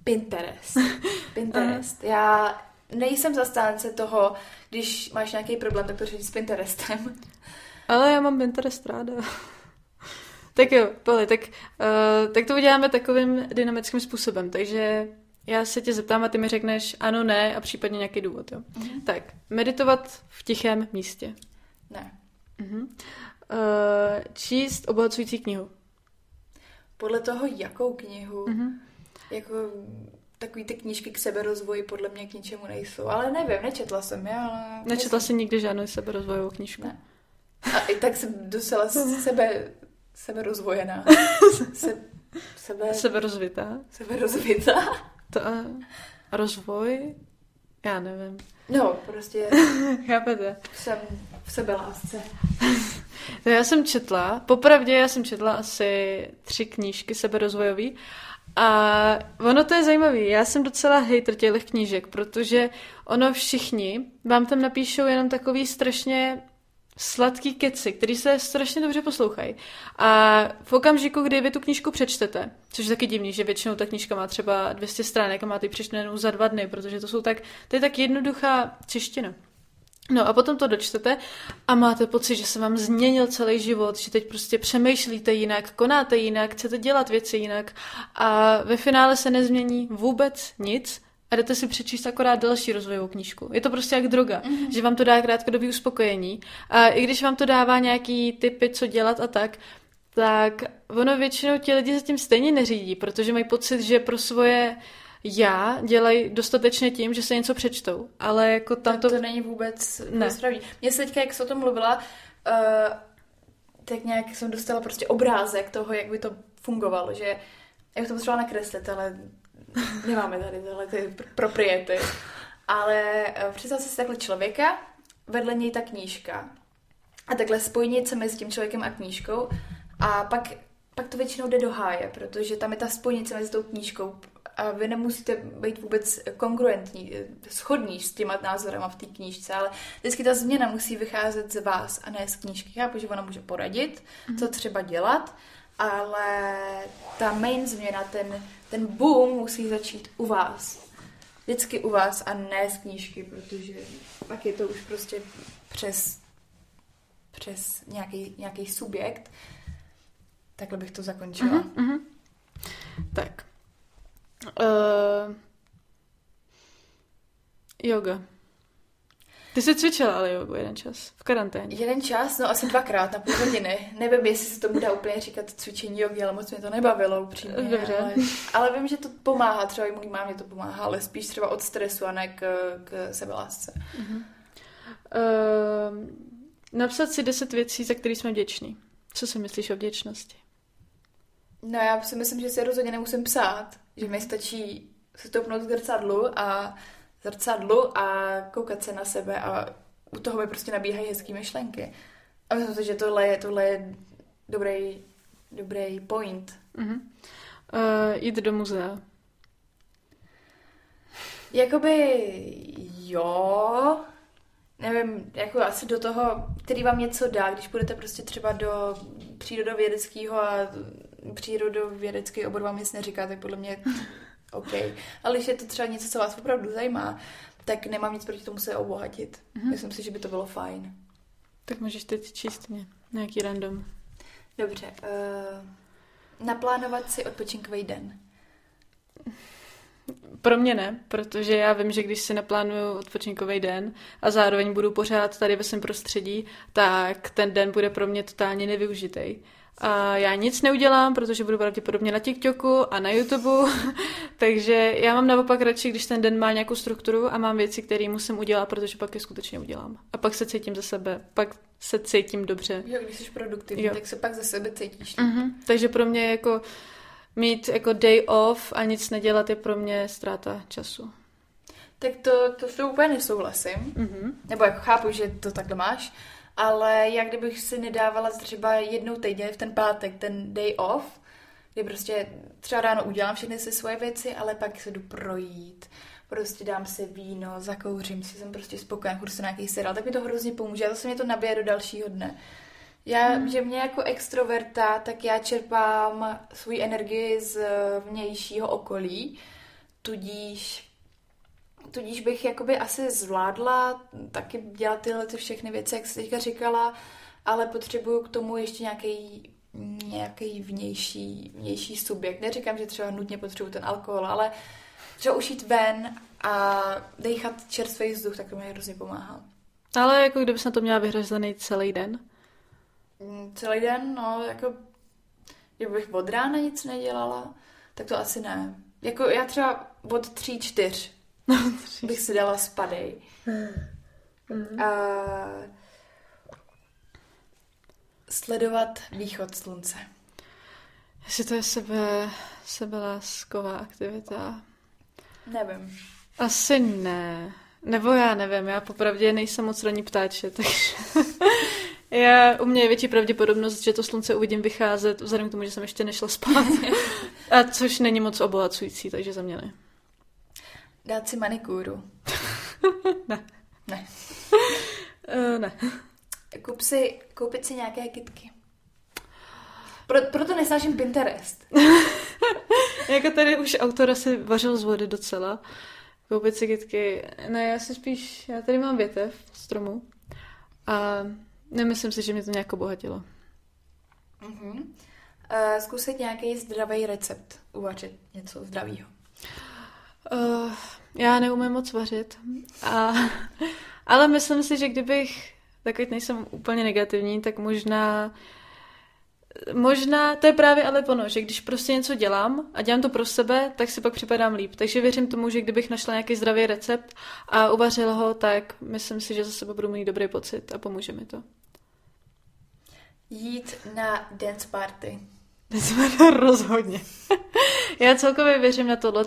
Pinterest. Pinterest. Já nejsem zastánce toho, když máš nějaký problém, tak to řešit s Pinterestem. Ale já mám Pinterest ráda. Tak jo, Poli, tak, uh, tak to uděláme takovým dynamickým způsobem. Takže já se tě zeptám a ty mi řekneš ano, ne a případně nějaký důvod. Jo. Mm-hmm. Tak, meditovat v tichém místě. Ne. Uh-huh. Uh, číst obohacující knihu. Podle toho, jakou knihu. Uh-huh. Jako takový ty knížky k seberozvoji podle mě k ničemu nejsou. Ale nevím, nečetla jsem je, ale... Nečetla jsi nikdy žádnou seberozvojovou knížku? Ne. A i tak jsem docela sebe Seberozvojená. Se, sebe... Seberozvitá. Seberozvitá. To a rozvoj? Já nevím. No, prostě... Chápete? Jsem v sebelásce. to já jsem četla, popravdě já jsem četla asi tři knížky seberozvojový a ono to je zajímavé. Já jsem docela hejter těch knížek, protože ono všichni vám tam napíšou jenom takový strašně sladký keci, který se strašně dobře poslouchají. A v okamžiku, kdy vy tu knížku přečtete, což je taky divný, že většinou ta knížka má třeba 200 stránek a máte ji přečtenou za dva dny, protože to jsou tak, to je tak jednoduchá čeština. No a potom to dočtete a máte pocit, že se vám změnil celý život, že teď prostě přemýšlíte jinak, konáte jinak, chcete dělat věci jinak a ve finále se nezmění vůbec nic a jdete si přečíst akorát další rozvojovou knížku. Je to prostě jak droga, mm-hmm. že vám to dá krátkodobý uspokojení a i když vám to dává nějaký typy, co dělat a tak, tak ono většinou ti lidi se tím stejně neřídí, protože mají pocit, že pro svoje já dělají dostatečně tím, že se něco přečtou, ale jako tam to... To není vůbec ne. správný. Mně se teďka, jak jsi o tom mluvila, uh, tak nějak jsem dostala prostě obrázek toho, jak by to fungovalo, že jak to potřebovala nakreslit, ale nemáme tady tyhle ty propriety. Ale uh, představ si takhle člověka, vedle něj ta knížka. A takhle spojnice mezi tím člověkem a knížkou. A pak, pak to většinou jde do háje, protože tam je ta spojnice mezi tou knížkou a vy nemusíte být vůbec kongruentní, schodní s těma názorama v té knížce, ale vždycky ta změna musí vycházet z vás a ne z knížky. Já že ona může poradit, co třeba dělat, ale ta main změna, ten, ten boom musí začít u vás. Vždycky u vás a ne z knížky, protože pak je to už prostě přes, přes nějaký, nějaký subjekt. Takhle bych to zakončila. Mm-hmm. Tak, Uh, yoga. Ty jsi cvičila ale jogu jeden čas, v karanténě. Jeden čas, no asi dvakrát na půl hodiny. Nevím, jestli se tomu dá úplně říkat cvičení jogy, ale moc mě to nebavilo upřímně. Dobře. Ale, ale vím, že to pomáhá, třeba i můj mámě to pomáhá, ale spíš třeba od stresu a ne k, k sebelásce. Uh-huh. Uh, napsat si deset věcí, za které jsme vděční. Co si myslíš o vděčnosti? No já si myslím, že si rozhodně nemusím psát že mi stačí se stoupnout k zrcadlu a zrcadlu a koukat se na sebe a u toho mi prostě nabíhají hezký myšlenky. A myslím si, že tohle je, tohle je dobrý, dobrý point. Uh-huh. Uh, jít do muzea. Jakoby jo, nevím, jako asi do toho, který vám něco dá, když půjdete prostě třeba do přírodovědeckého a přírodovědecký obor vám nic neříká, tak podle mě OK. Ale když je to třeba něco, co vás opravdu zajímá, tak nemám nic proti tomu se obohatit. Mm-hmm. Myslím si, že by to bylo fajn. Tak můžeš teď číst mě. Nějaký random. Dobře. Uh, naplánovat si odpočinkový den. Pro mě ne, protože já vím, že když si naplánuju odpočinkový den a zároveň budu pořád tady ve svém prostředí, tak ten den bude pro mě totálně nevyužitý. A já nic neudělám, protože budu pravděpodobně na TikToku a na YouTube, takže já mám naopak radši, když ten den má nějakou strukturu a mám věci, které musím udělat, protože pak je skutečně udělám. A pak se cítím za sebe, pak se cítím dobře. Jo, když jsi produktivní, jo. tak se pak za sebe cítíš. Uh-huh. Takže pro mě jako mít jako day off a nic nedělat je pro mě ztráta času. Tak to, to s úplně nesouhlasím. Uh-huh. Nebo jako chápu, že to takhle máš, ale jak kdybych si nedávala třeba jednou týdně v ten pátek, ten day off, kdy prostě třeba ráno udělám všechny si svoje věci, ale pak se jdu projít, prostě dám si víno, zakouřím si, jsem prostě spokojená, kursu nějaký seriál, tak mi to hrozně pomůže a zase mě to nabije do dalšího dne. Já, hmm. že mě jako extroverta, tak já čerpám svou energii z vnějšího okolí, tudíž tudíž bych jakoby asi zvládla taky dělat tyhle ty všechny věci, jak jsi teďka říkala, ale potřebuju k tomu ještě nějaký nějaký vnější, vnější subjekt. Neříkám, že třeba nutně potřebuju ten alkohol, ale třeba ušít ven a dechat čerstvý vzduch, tak to mi hrozně pomáhá. Ale jako kdybys na to měla vyhrazený celý den? Mm, celý den, no, jako kdybych od rána nic nedělala, tak to asi ne. Jako já třeba od tří, čtyř bych si dala spadej. Mm. A sledovat východ slunce. Jestli to je sebe, sebelásková aktivita? Nevím. Asi ne. Nebo já nevím, já popravdě nejsem moc raní ptáče, takže já, u mě je větší pravděpodobnost, že to slunce uvidím vycházet, vzhledem k tomu, že jsem ještě nešla spát. A což není moc obohacující, takže za mě ne. Dát si manikúru. ne. Ne. uh, ne. Kup si, koupit si nějaké kitky. Pro, proto nesnáším Pinterest. jako tady už autor asi vařil z vody docela. Koupit si kytky. No já si spíš, já tady mám větev stromu a nemyslím si, že mě to nějak obohatilo. Uh-huh. Uh, zkusit nějaký zdravý recept, uvařit něco zdravého. Uh, já neumím moc vařit, a, ale myslím si, že kdybych, tak nejsem úplně negativní, tak možná Možná, to je právě ale ono, že když prostě něco dělám a dělám to pro sebe, tak si pak připadám líp. Takže věřím tomu, že kdybych našla nějaký zdravý recept a uvařila ho, tak myslím si, že za sebe budu mít dobrý pocit a pomůže mi to. Jít na dance party. Dance party rozhodně. Já celkově věřím na tohle.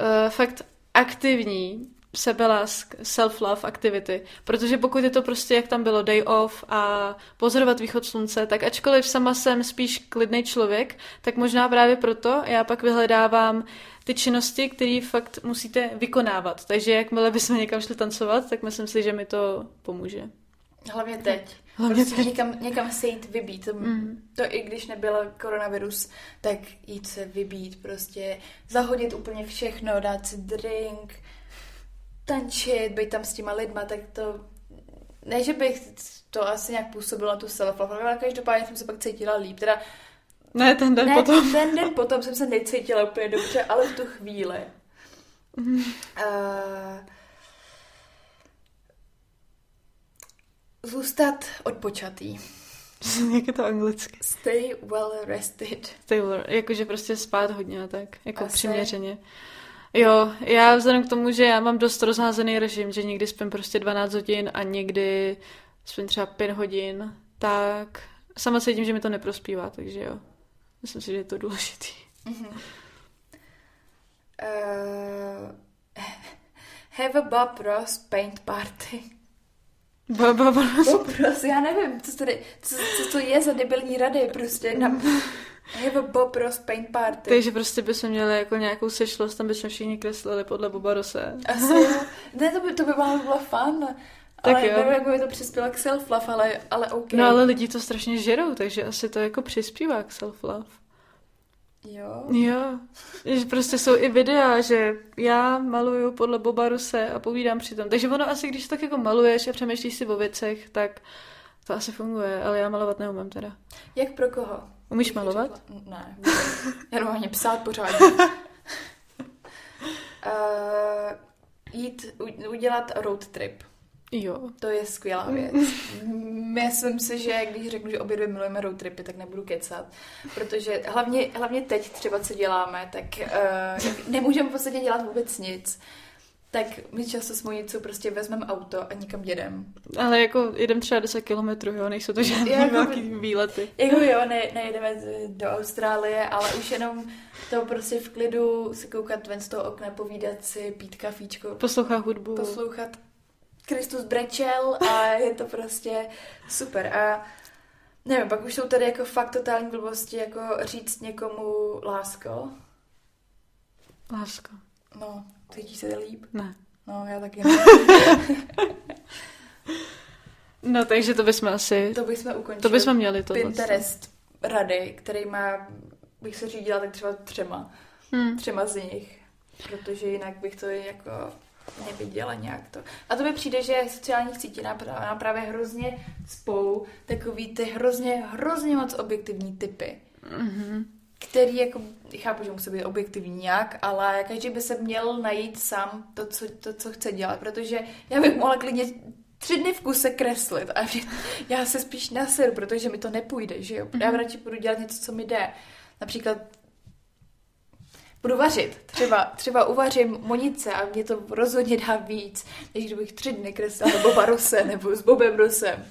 Uh, fakt aktivní sebelásk, self-love activity. Protože pokud je to prostě, jak tam bylo, day off a pozorovat východ slunce, tak ačkoliv sama jsem spíš klidný člověk, tak možná právě proto já pak vyhledávám ty činnosti, které fakt musíte vykonávat. Takže jakmile bychom někam šli tancovat, tak myslím si, že mi to pomůže. Hlavně teď. Hlavně prostě teď. Někam, někam se jít vybít. Mm. To i když nebyl koronavirus, tak jít se vybít, prostě zahodit úplně všechno, dát si drink, tančit, být tam s těma lidma, tak to... Ne, že bych to asi nějak působilo na tu self ale každopádně jsem se pak cítila líp. Teda, ne, ten den ne, potom. ten den potom jsem se necítila úplně dobře, ale v tu chvíli. Mm. Uh, zůstat odpočatý. Jak je to anglicky? Stay well rested. Stay well, jakože prostě spát hodně a tak, jako Asi. přiměřeně. Jo, já vzhledem k tomu, že já mám dost rozházený režim, že někdy spím prostě 12 hodin a někdy spím třeba 5 hodin, tak sama cítím, že mi to neprospívá, takže jo. Myslím si, že je to důležitý. Mm-hmm. Uh, have a Bob Ross paint party. Bob, Bob Ross? Bob Ross, já nevím, co, tady, co, co to je za debilní rady, prostě na, Have a Bob Ross paint party. Takže prostě bychom měli jako nějakou sešlost, tam bychom všichni kreslili podle Boba Rose. Asi. Ne, to by, to by bylo, bylo fun. Tak ale jo. nevím, jak by to přispělo k self-love, ale, ale OK. No ale lidi to strašně žerou, takže asi to jako přispívá k self-love. Jo. Jo. Že prostě jsou i videa, že já maluju podle Boba Ruse a povídám přitom. Takže ono asi, když tak jako maluješ a přemýšlíš si o věcech, tak to asi funguje, ale já malovat neumím teda. Jak pro koho? Umíš malovat? Řekla? Ne, já ani psát pořádně. uh, jít, udělat road trip. Jo. To je skvělá věc. Myslím si, že když řeknu, že obě dvě milujeme road tripy, tak nebudu kecat. Protože hlavně, hlavně teď třeba, co děláme, tak uh, nemůžeme v podstatě dělat vůbec nic tak my často s mojí prostě vezmeme auto a někam jedem. Ale jako jedem třeba 10 kilometrů, jo, nejsou to žádné jako, velký výlety. Jako jo, ne, nejedeme do Austrálie, ale už jenom to prostě v klidu si koukat ven z toho okna, povídat si, pít kafíčko. Poslouchat hudbu. Poslouchat Kristus brečel a je to prostě super. A nevím, pak už jsou tady jako fakt totální blbosti, jako říct někomu lásko. Lásko. No, Cítíš se líp? Ne. No, já taky ne. no, takže to bychom asi... To bychom ukončili. To bychom měli to. Pinterest rady, který má, bych se řídila tak třeba třema. Hmm. Třema z nich. Protože jinak bych to jako neviděla nějak to. A to mi přijde, že sociálních sítí nám právě hrozně spou takový ty hrozně, hrozně moc objektivní typy. Mm-hmm který jako, chápu, že musí být objektivní nějak, ale každý by se měl najít sám to, co, to, co chce dělat, protože já bych mohla klidně tři dny v kuse kreslit a já se spíš naseru, protože mi to nepůjde, že jo. Já mhm. radši budu dělat něco, co mi jde. Například budu vařit. Třeba, třeba uvařím monice a mě to rozhodně dá víc, než kdybych tři dny kreslila Boba Rose nebo s Bobem Rosem.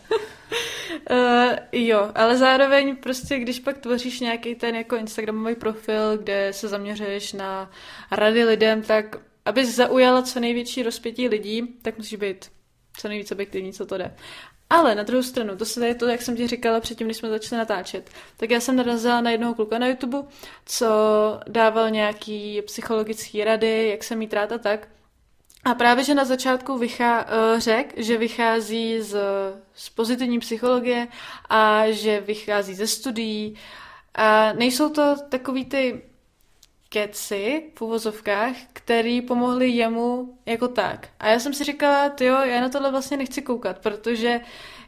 Uh, jo, ale zároveň prostě, když pak tvoříš nějaký ten jako Instagramový profil, kde se zaměřuješ na rady lidem, tak abys zaujala co největší rozpětí lidí, tak musíš být co nejvíce objektivní, co to jde. Ale na druhou stranu, to se je to, jak jsem ti říkala předtím, když jsme začali natáčet, tak já jsem narazila na jednoho kluka na YouTube, co dával nějaký psychologický rady, jak se mít rád a tak. A právě, že na začátku vychá, uh, řek, že vychází z, z pozitivní psychologie a že vychází ze studií. A nejsou to takový ty keci v uvozovkách, který pomohli jemu jako tak. A já jsem si říkala, jo, já na tohle vlastně nechci koukat, protože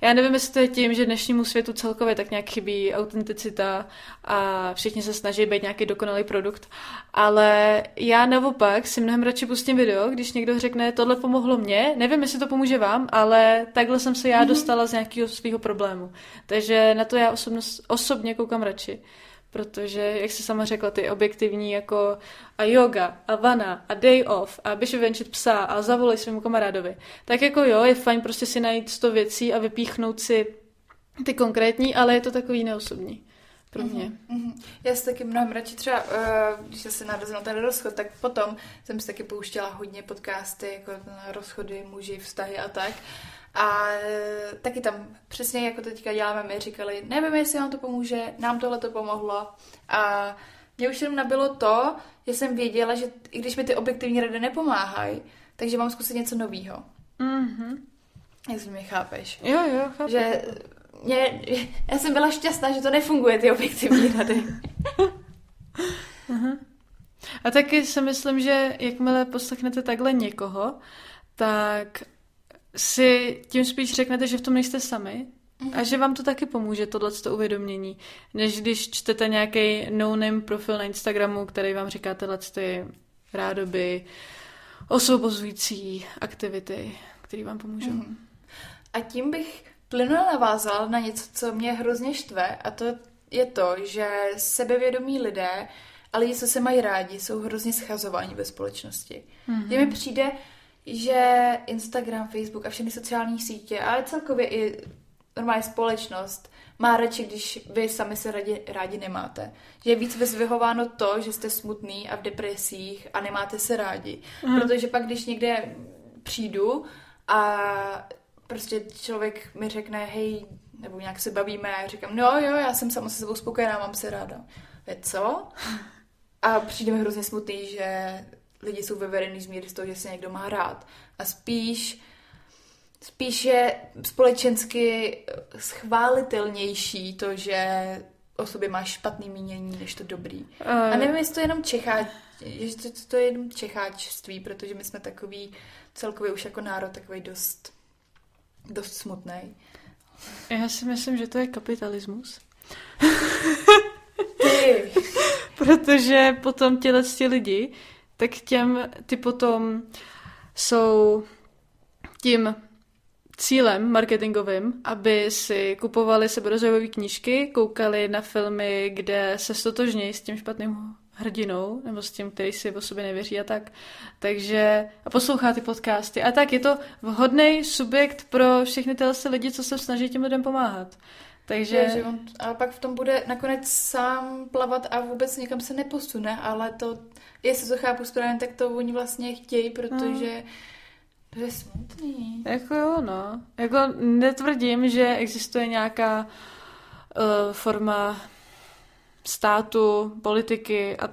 já nevím, jestli to je tím, že dnešnímu světu celkově tak nějak chybí autenticita a všichni se snaží být nějaký dokonalý produkt, ale já naopak si mnohem radši pustím video, když někdo řekne, tohle pomohlo mně, nevím, jestli to pomůže vám, ale takhle jsem se já mhm. dostala z nějakého svého problému. Takže na to já osobno, osobně koukám radši protože, jak jsi sama řekla, ty objektivní jako a yoga, a vana, a day off, a běž vyvenčit psa a zavolej svému kamarádovi. Tak jako jo, je fajn prostě si najít sto věcí a vypíchnout si ty konkrétní, ale je to takový neosobní pro mě. Mm-hmm, mm-hmm. Já si taky mnohem radši třeba, uh, když jsem se narazil na ten rozchod, tak potom jsem si taky pouštěla hodně podcasty, jako na rozchody, muži, vztahy a tak. A e, taky tam přesně jako teďka děláme, my říkali, nevím, jestli vám to pomůže, nám tohle to pomohlo. A mě už jenom nabilo to, že jsem věděla, že i když mi ty objektivní rady nepomáhají, takže mám zkusit něco nového. Mhm. Jestli mě chápeš. Jo, jo, chápu. Že mě, já jsem byla šťastná, že to nefunguje, ty objektivní rady. A taky si myslím, že jakmile poslechnete takhle někoho, tak si tím spíš řeknete, že v tom nejste sami a že vám to taky pomůže, tohle uvědomění, než když čtete nějaký no-name profil na Instagramu, který vám říká tyhle ty rádoby, osvobozující aktivity, které vám pomůžou. Mm. A tím bych plynule navázala na něco, co mě hrozně štve a to je to, že sebevědomí lidé a lidi, co se mají rádi, jsou hrozně schazováni ve společnosti. Mm-hmm. mi přijde, že Instagram, Facebook a všechny sociální sítě, ale celkově i normální společnost má radši, když vy sami se rádi, rádi nemáte. Že je víc vyzvihováno to, že jste smutný a v depresích a nemáte se rádi. Mm. Protože pak, když někde přijdu a prostě člověk mi řekne, hej, nebo nějak se bavíme a já říkám, no jo, já jsem sama se sebou spokojená, mám se ráda. Je co? A přijde mi hrozně smutný, že lidi jsou vyvedený z míry z toho, že se někdo má rád. A spíš, spíš je společensky schválitelnější to, že o sobě máš špatný mínění, než to dobrý. Uh. A nevím, jestli to je jenom Čechá, to, to, to je jenom čecháčství, protože my jsme takový celkově už jako národ takový dost, dost smutný. Já si myslím, že to je kapitalismus. Ty. Protože potom těle lidi tak těm ty potom jsou tím cílem marketingovým, aby si kupovali seberozvojové knížky, koukali na filmy, kde se stotožnějí s tím špatným hrdinou, nebo s tím, který si o sobě nevěří a tak. Takže a poslouchá ty podcasty. A tak je to vhodný subjekt pro všechny tyhle lidi, co se snaží těm lidem pomáhat. Takže... Je, že on, ale pak v tom bude nakonec sám plavat a vůbec nikam se neposune, ale to, jestli to chápu správně, tak to oni vlastně chtějí, protože no. to je smutný. Jako jo, no. Jako netvrdím, že existuje nějaká uh, forma státu, politiky a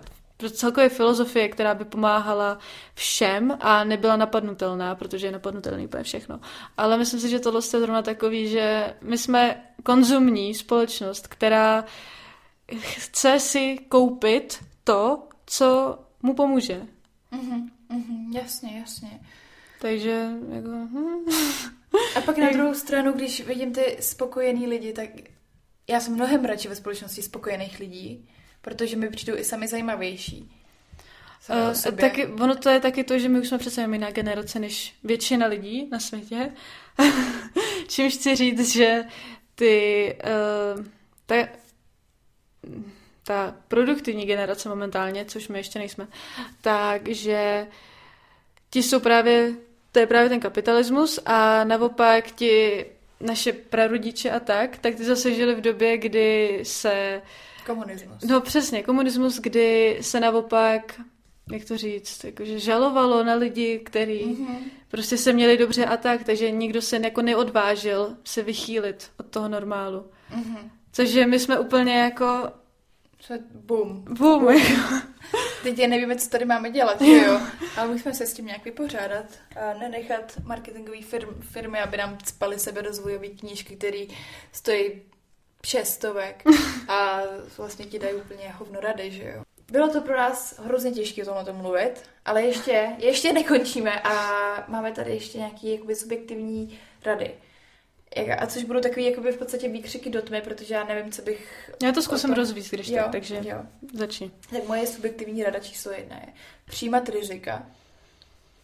celkově filozofie, která by pomáhala všem a nebyla napadnutelná, protože je napadnutelný úplně všechno. Ale myslím si, že tohle je zrovna takový, že my jsme konzumní společnost, která chce si koupit to, co mu pomůže. Mm-hmm, mm-hmm, jasně, jasně. Takže jako... Hm. A pak na druhou stranu, když vidím ty spokojený lidi, tak já jsem mnohem radši ve společnosti spokojených lidí, protože mi přijdou i sami zajímavější. Uh, taky, ono to je taky to, že my už jsme přece jiná generace než většina lidí na světě. Čímž chci říct, že ty uh, ta, ta produktivní generace momentálně, což my ještě nejsme, takže ti jsou právě, to je právě ten kapitalismus a naopak ti naše prarodiče a tak, tak ty zase žili v době, kdy se Komunismus. No přesně, komunismus, kdy se naopak, jak to říct, jakože žalovalo na lidi, kteří mm-hmm. prostě se měli dobře a tak, takže nikdo se jako neodvážil se vychýlit od toho normálu. Mm-hmm. Což my jsme úplně jako Co boom. Boom. boom. Teď je nevíme, co tady máme dělat, že jo? Ale musíme se s tím nějak vypořádat a nenechat marketingové firm, firmy, aby nám spali sebe rozvojové knížky, které stojí šestovek a vlastně ti dají úplně hovno rady, že jo? Bylo to pro nás hrozně těžké o tomhle mluvit, ale ještě, ještě nekončíme a máme tady ještě nějaké jakoby subjektivní rady. A což budou takový jakoby v podstatě výkřiky do tmy, protože já nevím, co bych... Já to zkusím tom... rozvíct, když jo, tak, takže jo. začni. Tak moje subjektivní rada číslo jedna je přijímat rizika,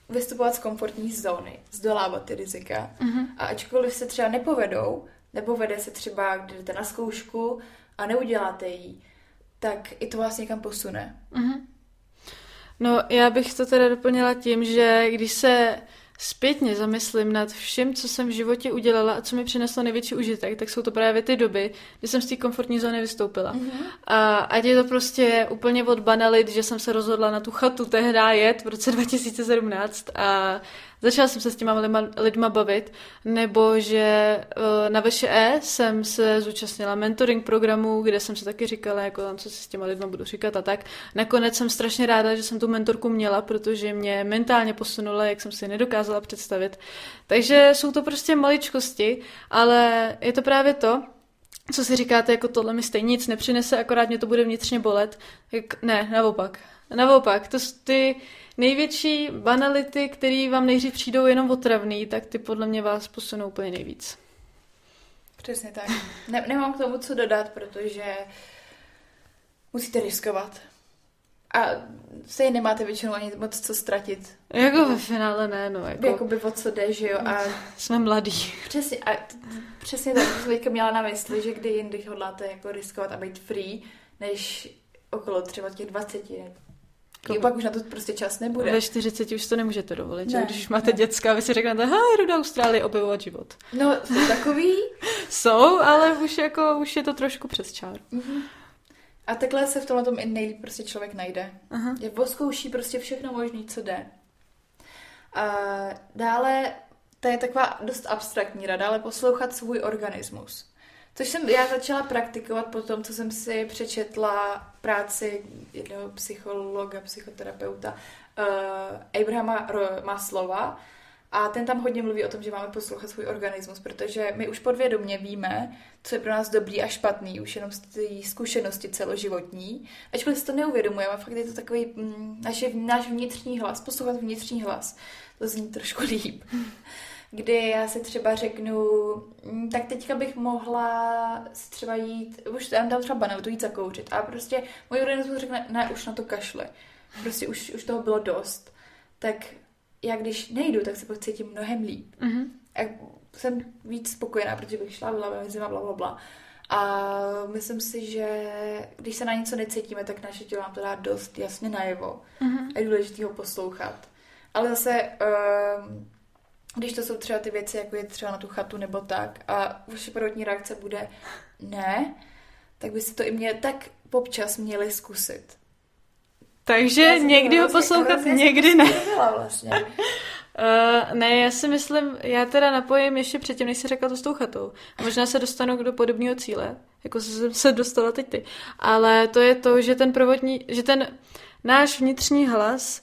vystupovat z komfortní zóny, zdolávat ty rizika. Uh-huh. A ačkoliv se třeba nepovedou, nebo vede se třeba, když jdete na zkoušku a neuděláte ji, tak i to vás někam posune. Uh-huh. No, já bych to teda doplnila tím, že když se zpětně zamyslím nad vším, co jsem v životě udělala a co mi přineslo největší užitek, tak jsou to právě ty doby, kdy jsem z té komfortní zóny vystoupila. Mm-hmm. A ať je to prostě úplně od banalit, že jsem se rozhodla na tu chatu tehdy jet v roce 2017 a začala jsem se s těma lidma, lidma bavit, nebo že eh, na VŠE jsem se zúčastnila mentoring programu, kde jsem se taky říkala, jako tam, co si s těma lidma budu říkat a tak. Nakonec jsem strašně ráda, že jsem tu mentorku měla, protože mě mentálně posunula, jak jsem si nedokázala představit. Takže jsou to prostě maličkosti, ale je to právě to, co si říkáte, jako tohle mi stejně nic nepřinese, akorát mě to bude vnitřně bolet. Jak, ne, naopak. Naopak, to ty největší banality, které vám nejdřív přijdou jenom otravný, tak ty podle mě vás posunou úplně nejvíc. Přesně tak. Ne, nemám k tomu co dodat, protože musíte riskovat. A stejně nemáte většinou ani moc co ztratit. Jako ve finále ne, no. Jako... Jakoby o co jde, že jo. A... Jsme mladí. Přesně, a t- přesně tak jsem teďka měla na mysli, že kdy jindy hodláte jako riskovat a být free, než okolo třeba těch 20, jako, jo, pak už na to prostě čas nebude. Ve 40 už to nemůžete dovolit, ne, že? Když už máte ne. děcka, vy si řeknete, hej, jdu do Austrálie objevovat život. No, jsou takový. jsou, ale už, jako, už je to trošku přes čár. Mm-hmm. A takhle se v tomhle tom i nejlíp prostě člověk najde. Aha. Je voskouší prostě všechno možné, co jde. A dále, to je taková dost abstraktní rada, ale poslouchat svůj organismus. Což jsem já začala praktikovat po tom, co jsem si přečetla práci jednoho psychologa, psychoterapeuta uh, Abrahama Maslova. A ten tam hodně mluví o tom, že máme poslouchat svůj organismus, protože my už podvědomě víme, co je pro nás dobrý a špatný, už jenom z té zkušenosti celoživotní. Ačkoliv si to neuvědomujeme, fakt je to takový mm, náš vnitřní hlas, poslouchat vnitřní hlas. To zní trošku líp kdy já si třeba řeknu, mm, tak teďka bych mohla si třeba jít, už tam dám třeba banalitu jít zakouřit a prostě můj organismus řekne, ne, už na to kašle. Prostě už, už toho bylo dost. Tak já když nejdu, tak se pocítím mnohem líp. Mm-hmm. A jsem víc spokojená, protože bych šla, byla ve zima, bla, bla, bla. A myslím si, že když se na něco necítíme, tak naše tělo nám to dá dost jasně najevo. Mm-hmm. A je důležité ho poslouchat. Ale zase um, když to jsou třeba ty věci, jako je třeba na tu chatu nebo tak, a vaše prvotní reakce bude ne, tak byste to i mě tak popčas měli zkusit. Takže někdy ho poslouchat, někdy ne. Vlastně. Uh, ne, já si myslím, já teda napojím ještě předtím, než si řekla to s tou chatou. A možná se dostanu do podobného cíle, jako jsem se dostala teď ty. Ale to je to, že ten prvotní, že ten náš vnitřní hlas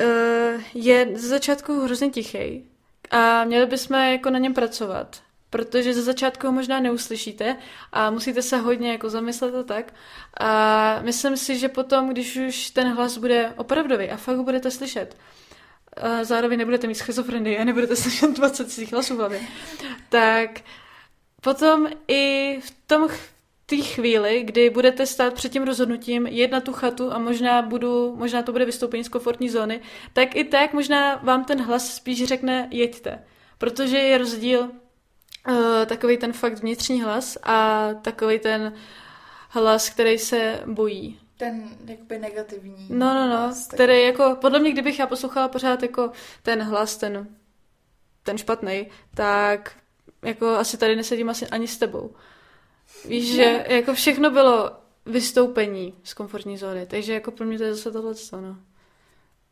uh, je ze začátku hrozně tichý a měli bychom jako na něm pracovat, protože ze začátku ho možná neuslyšíte a musíte se hodně jako zamyslet a tak. A myslím si, že potom, když už ten hlas bude opravdový a fakt ho budete slyšet, a zároveň nebudete mít schizofrenii a nebudete slyšet 20 svých hlasů v hlavě, tak potom i v tom té chvíli, kdy budete stát před tím rozhodnutím jet na tu chatu a možná, budu, možná to bude vystoupení z komfortní zóny, tak i tak možná vám ten hlas spíš řekne jeďte. Protože je rozdíl uh, takový ten fakt vnitřní hlas a takový ten hlas, který se bojí. Ten jakoby negativní. No, no, no, hlas, který tak... jako, podle mě, kdybych já poslouchala pořád jako ten hlas, ten, ten špatný, tak jako asi tady nesedím asi ani s tebou. Víš, že jako všechno bylo vystoupení z komfortní zóny, takže jako pro mě to je zase tohle, no.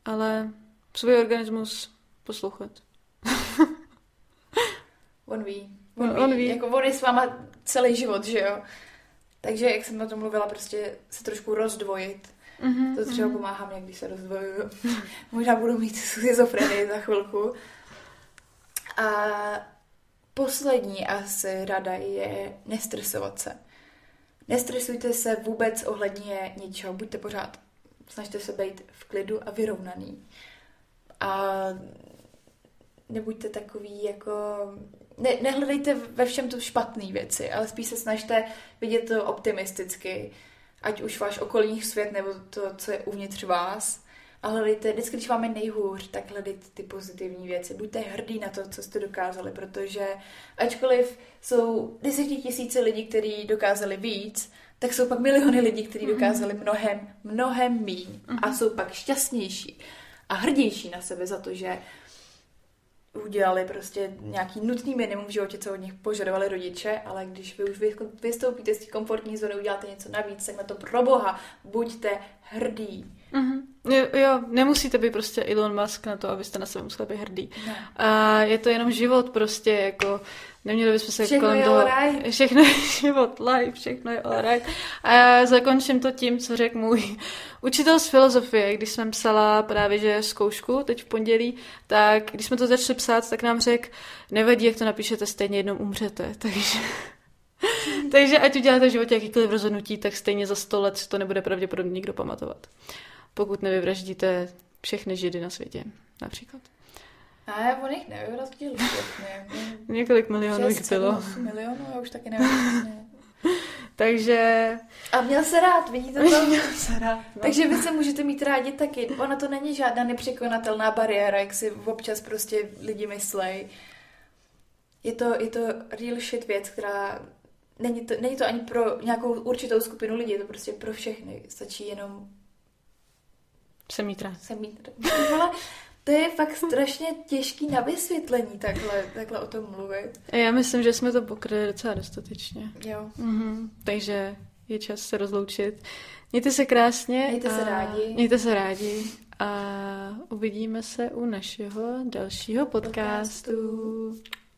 Ale svůj organismus poslouchat. on ví. On, on ví. On ví. Jako on je s váma celý život, že jo? Takže, jak jsem o tom mluvila, prostě se trošku rozdvojit. Mm-hmm, to třeba mm-hmm. pomáhá mě, když se rozdvojuju. Možná budu mít schizofrenii za chvilku. A poslední asi rada je nestresovat se. Nestresujte se vůbec ohledně ničeho, buďte pořád, snažte se být v klidu a vyrovnaný. A nebuďte takový jako... Ne, nehledejte ve všem tu špatné věci, ale spíš se snažte vidět to optimisticky, ať už váš okolní svět nebo to, co je uvnitř vás. A hledejte, vždycky, když vám je nejhůř, tak hledejte ty pozitivní věci. Buďte hrdí na to, co jste dokázali, protože ačkoliv jsou desetitisíce lidí, kteří dokázali víc, tak jsou pak miliony lidí, kteří mhm. dokázali mnohem, mnohem míň a mhm. jsou pak šťastnější a hrdější na sebe za to, že udělali prostě nějaký nutný minimum v životě, co od nich požadovali rodiče, ale když vy už vystoupíte z té komfortní zóny, uděláte něco navíc, tak na to pro boha buďte hrdí. Mm-hmm. Jo, jo, nemusíte být prostě Elon Musk na to, abyste na sebe museli být hrdý. Ne. A je to jenom život prostě, jako neměli bychom se všechno kolem toho... Right. Všechno je život, life, všechno je alright. A já zakončím to tím, co řekl můj učitel z filozofie, když jsem psala právě, že zkoušku teď v pondělí, tak když jsme to začali psát, tak nám řekl, nevadí, jak to napíšete, stejně jednou umřete. Takže... Takže ať uděláte v životě jakýkoliv rozhodnutí, tak stejně za sto let to nebude pravděpodobně nikdo pamatovat pokud nevyvraždíte všechny židy na světě, například. A já o nich nevyvraždili všechny. Několik milionů jich bylo. milionů, já už taky nevím. Takže... A měl se rád, vidíte to? měl se rád. No. Takže vy se můžete mít rádi taky. Ona to není žádná nepřekonatelná bariéra, jak si občas prostě lidi myslej. Je to, je to real shit věc, která není to, není to ani pro nějakou určitou skupinu lidí, je to prostě pro všechny. Stačí jenom jsem mít rád. Jsem mít rád. to je fakt strašně těžký na vysvětlení takhle, takhle o tom mluvit. Já myslím, že jsme to pokryli docela dostatečně. Jo. Mhm. Takže je čas se rozloučit. Mějte se krásně. Mějte se rádi. Mějte se rádi. A uvidíme se u našeho dalšího podcastu. podcastu.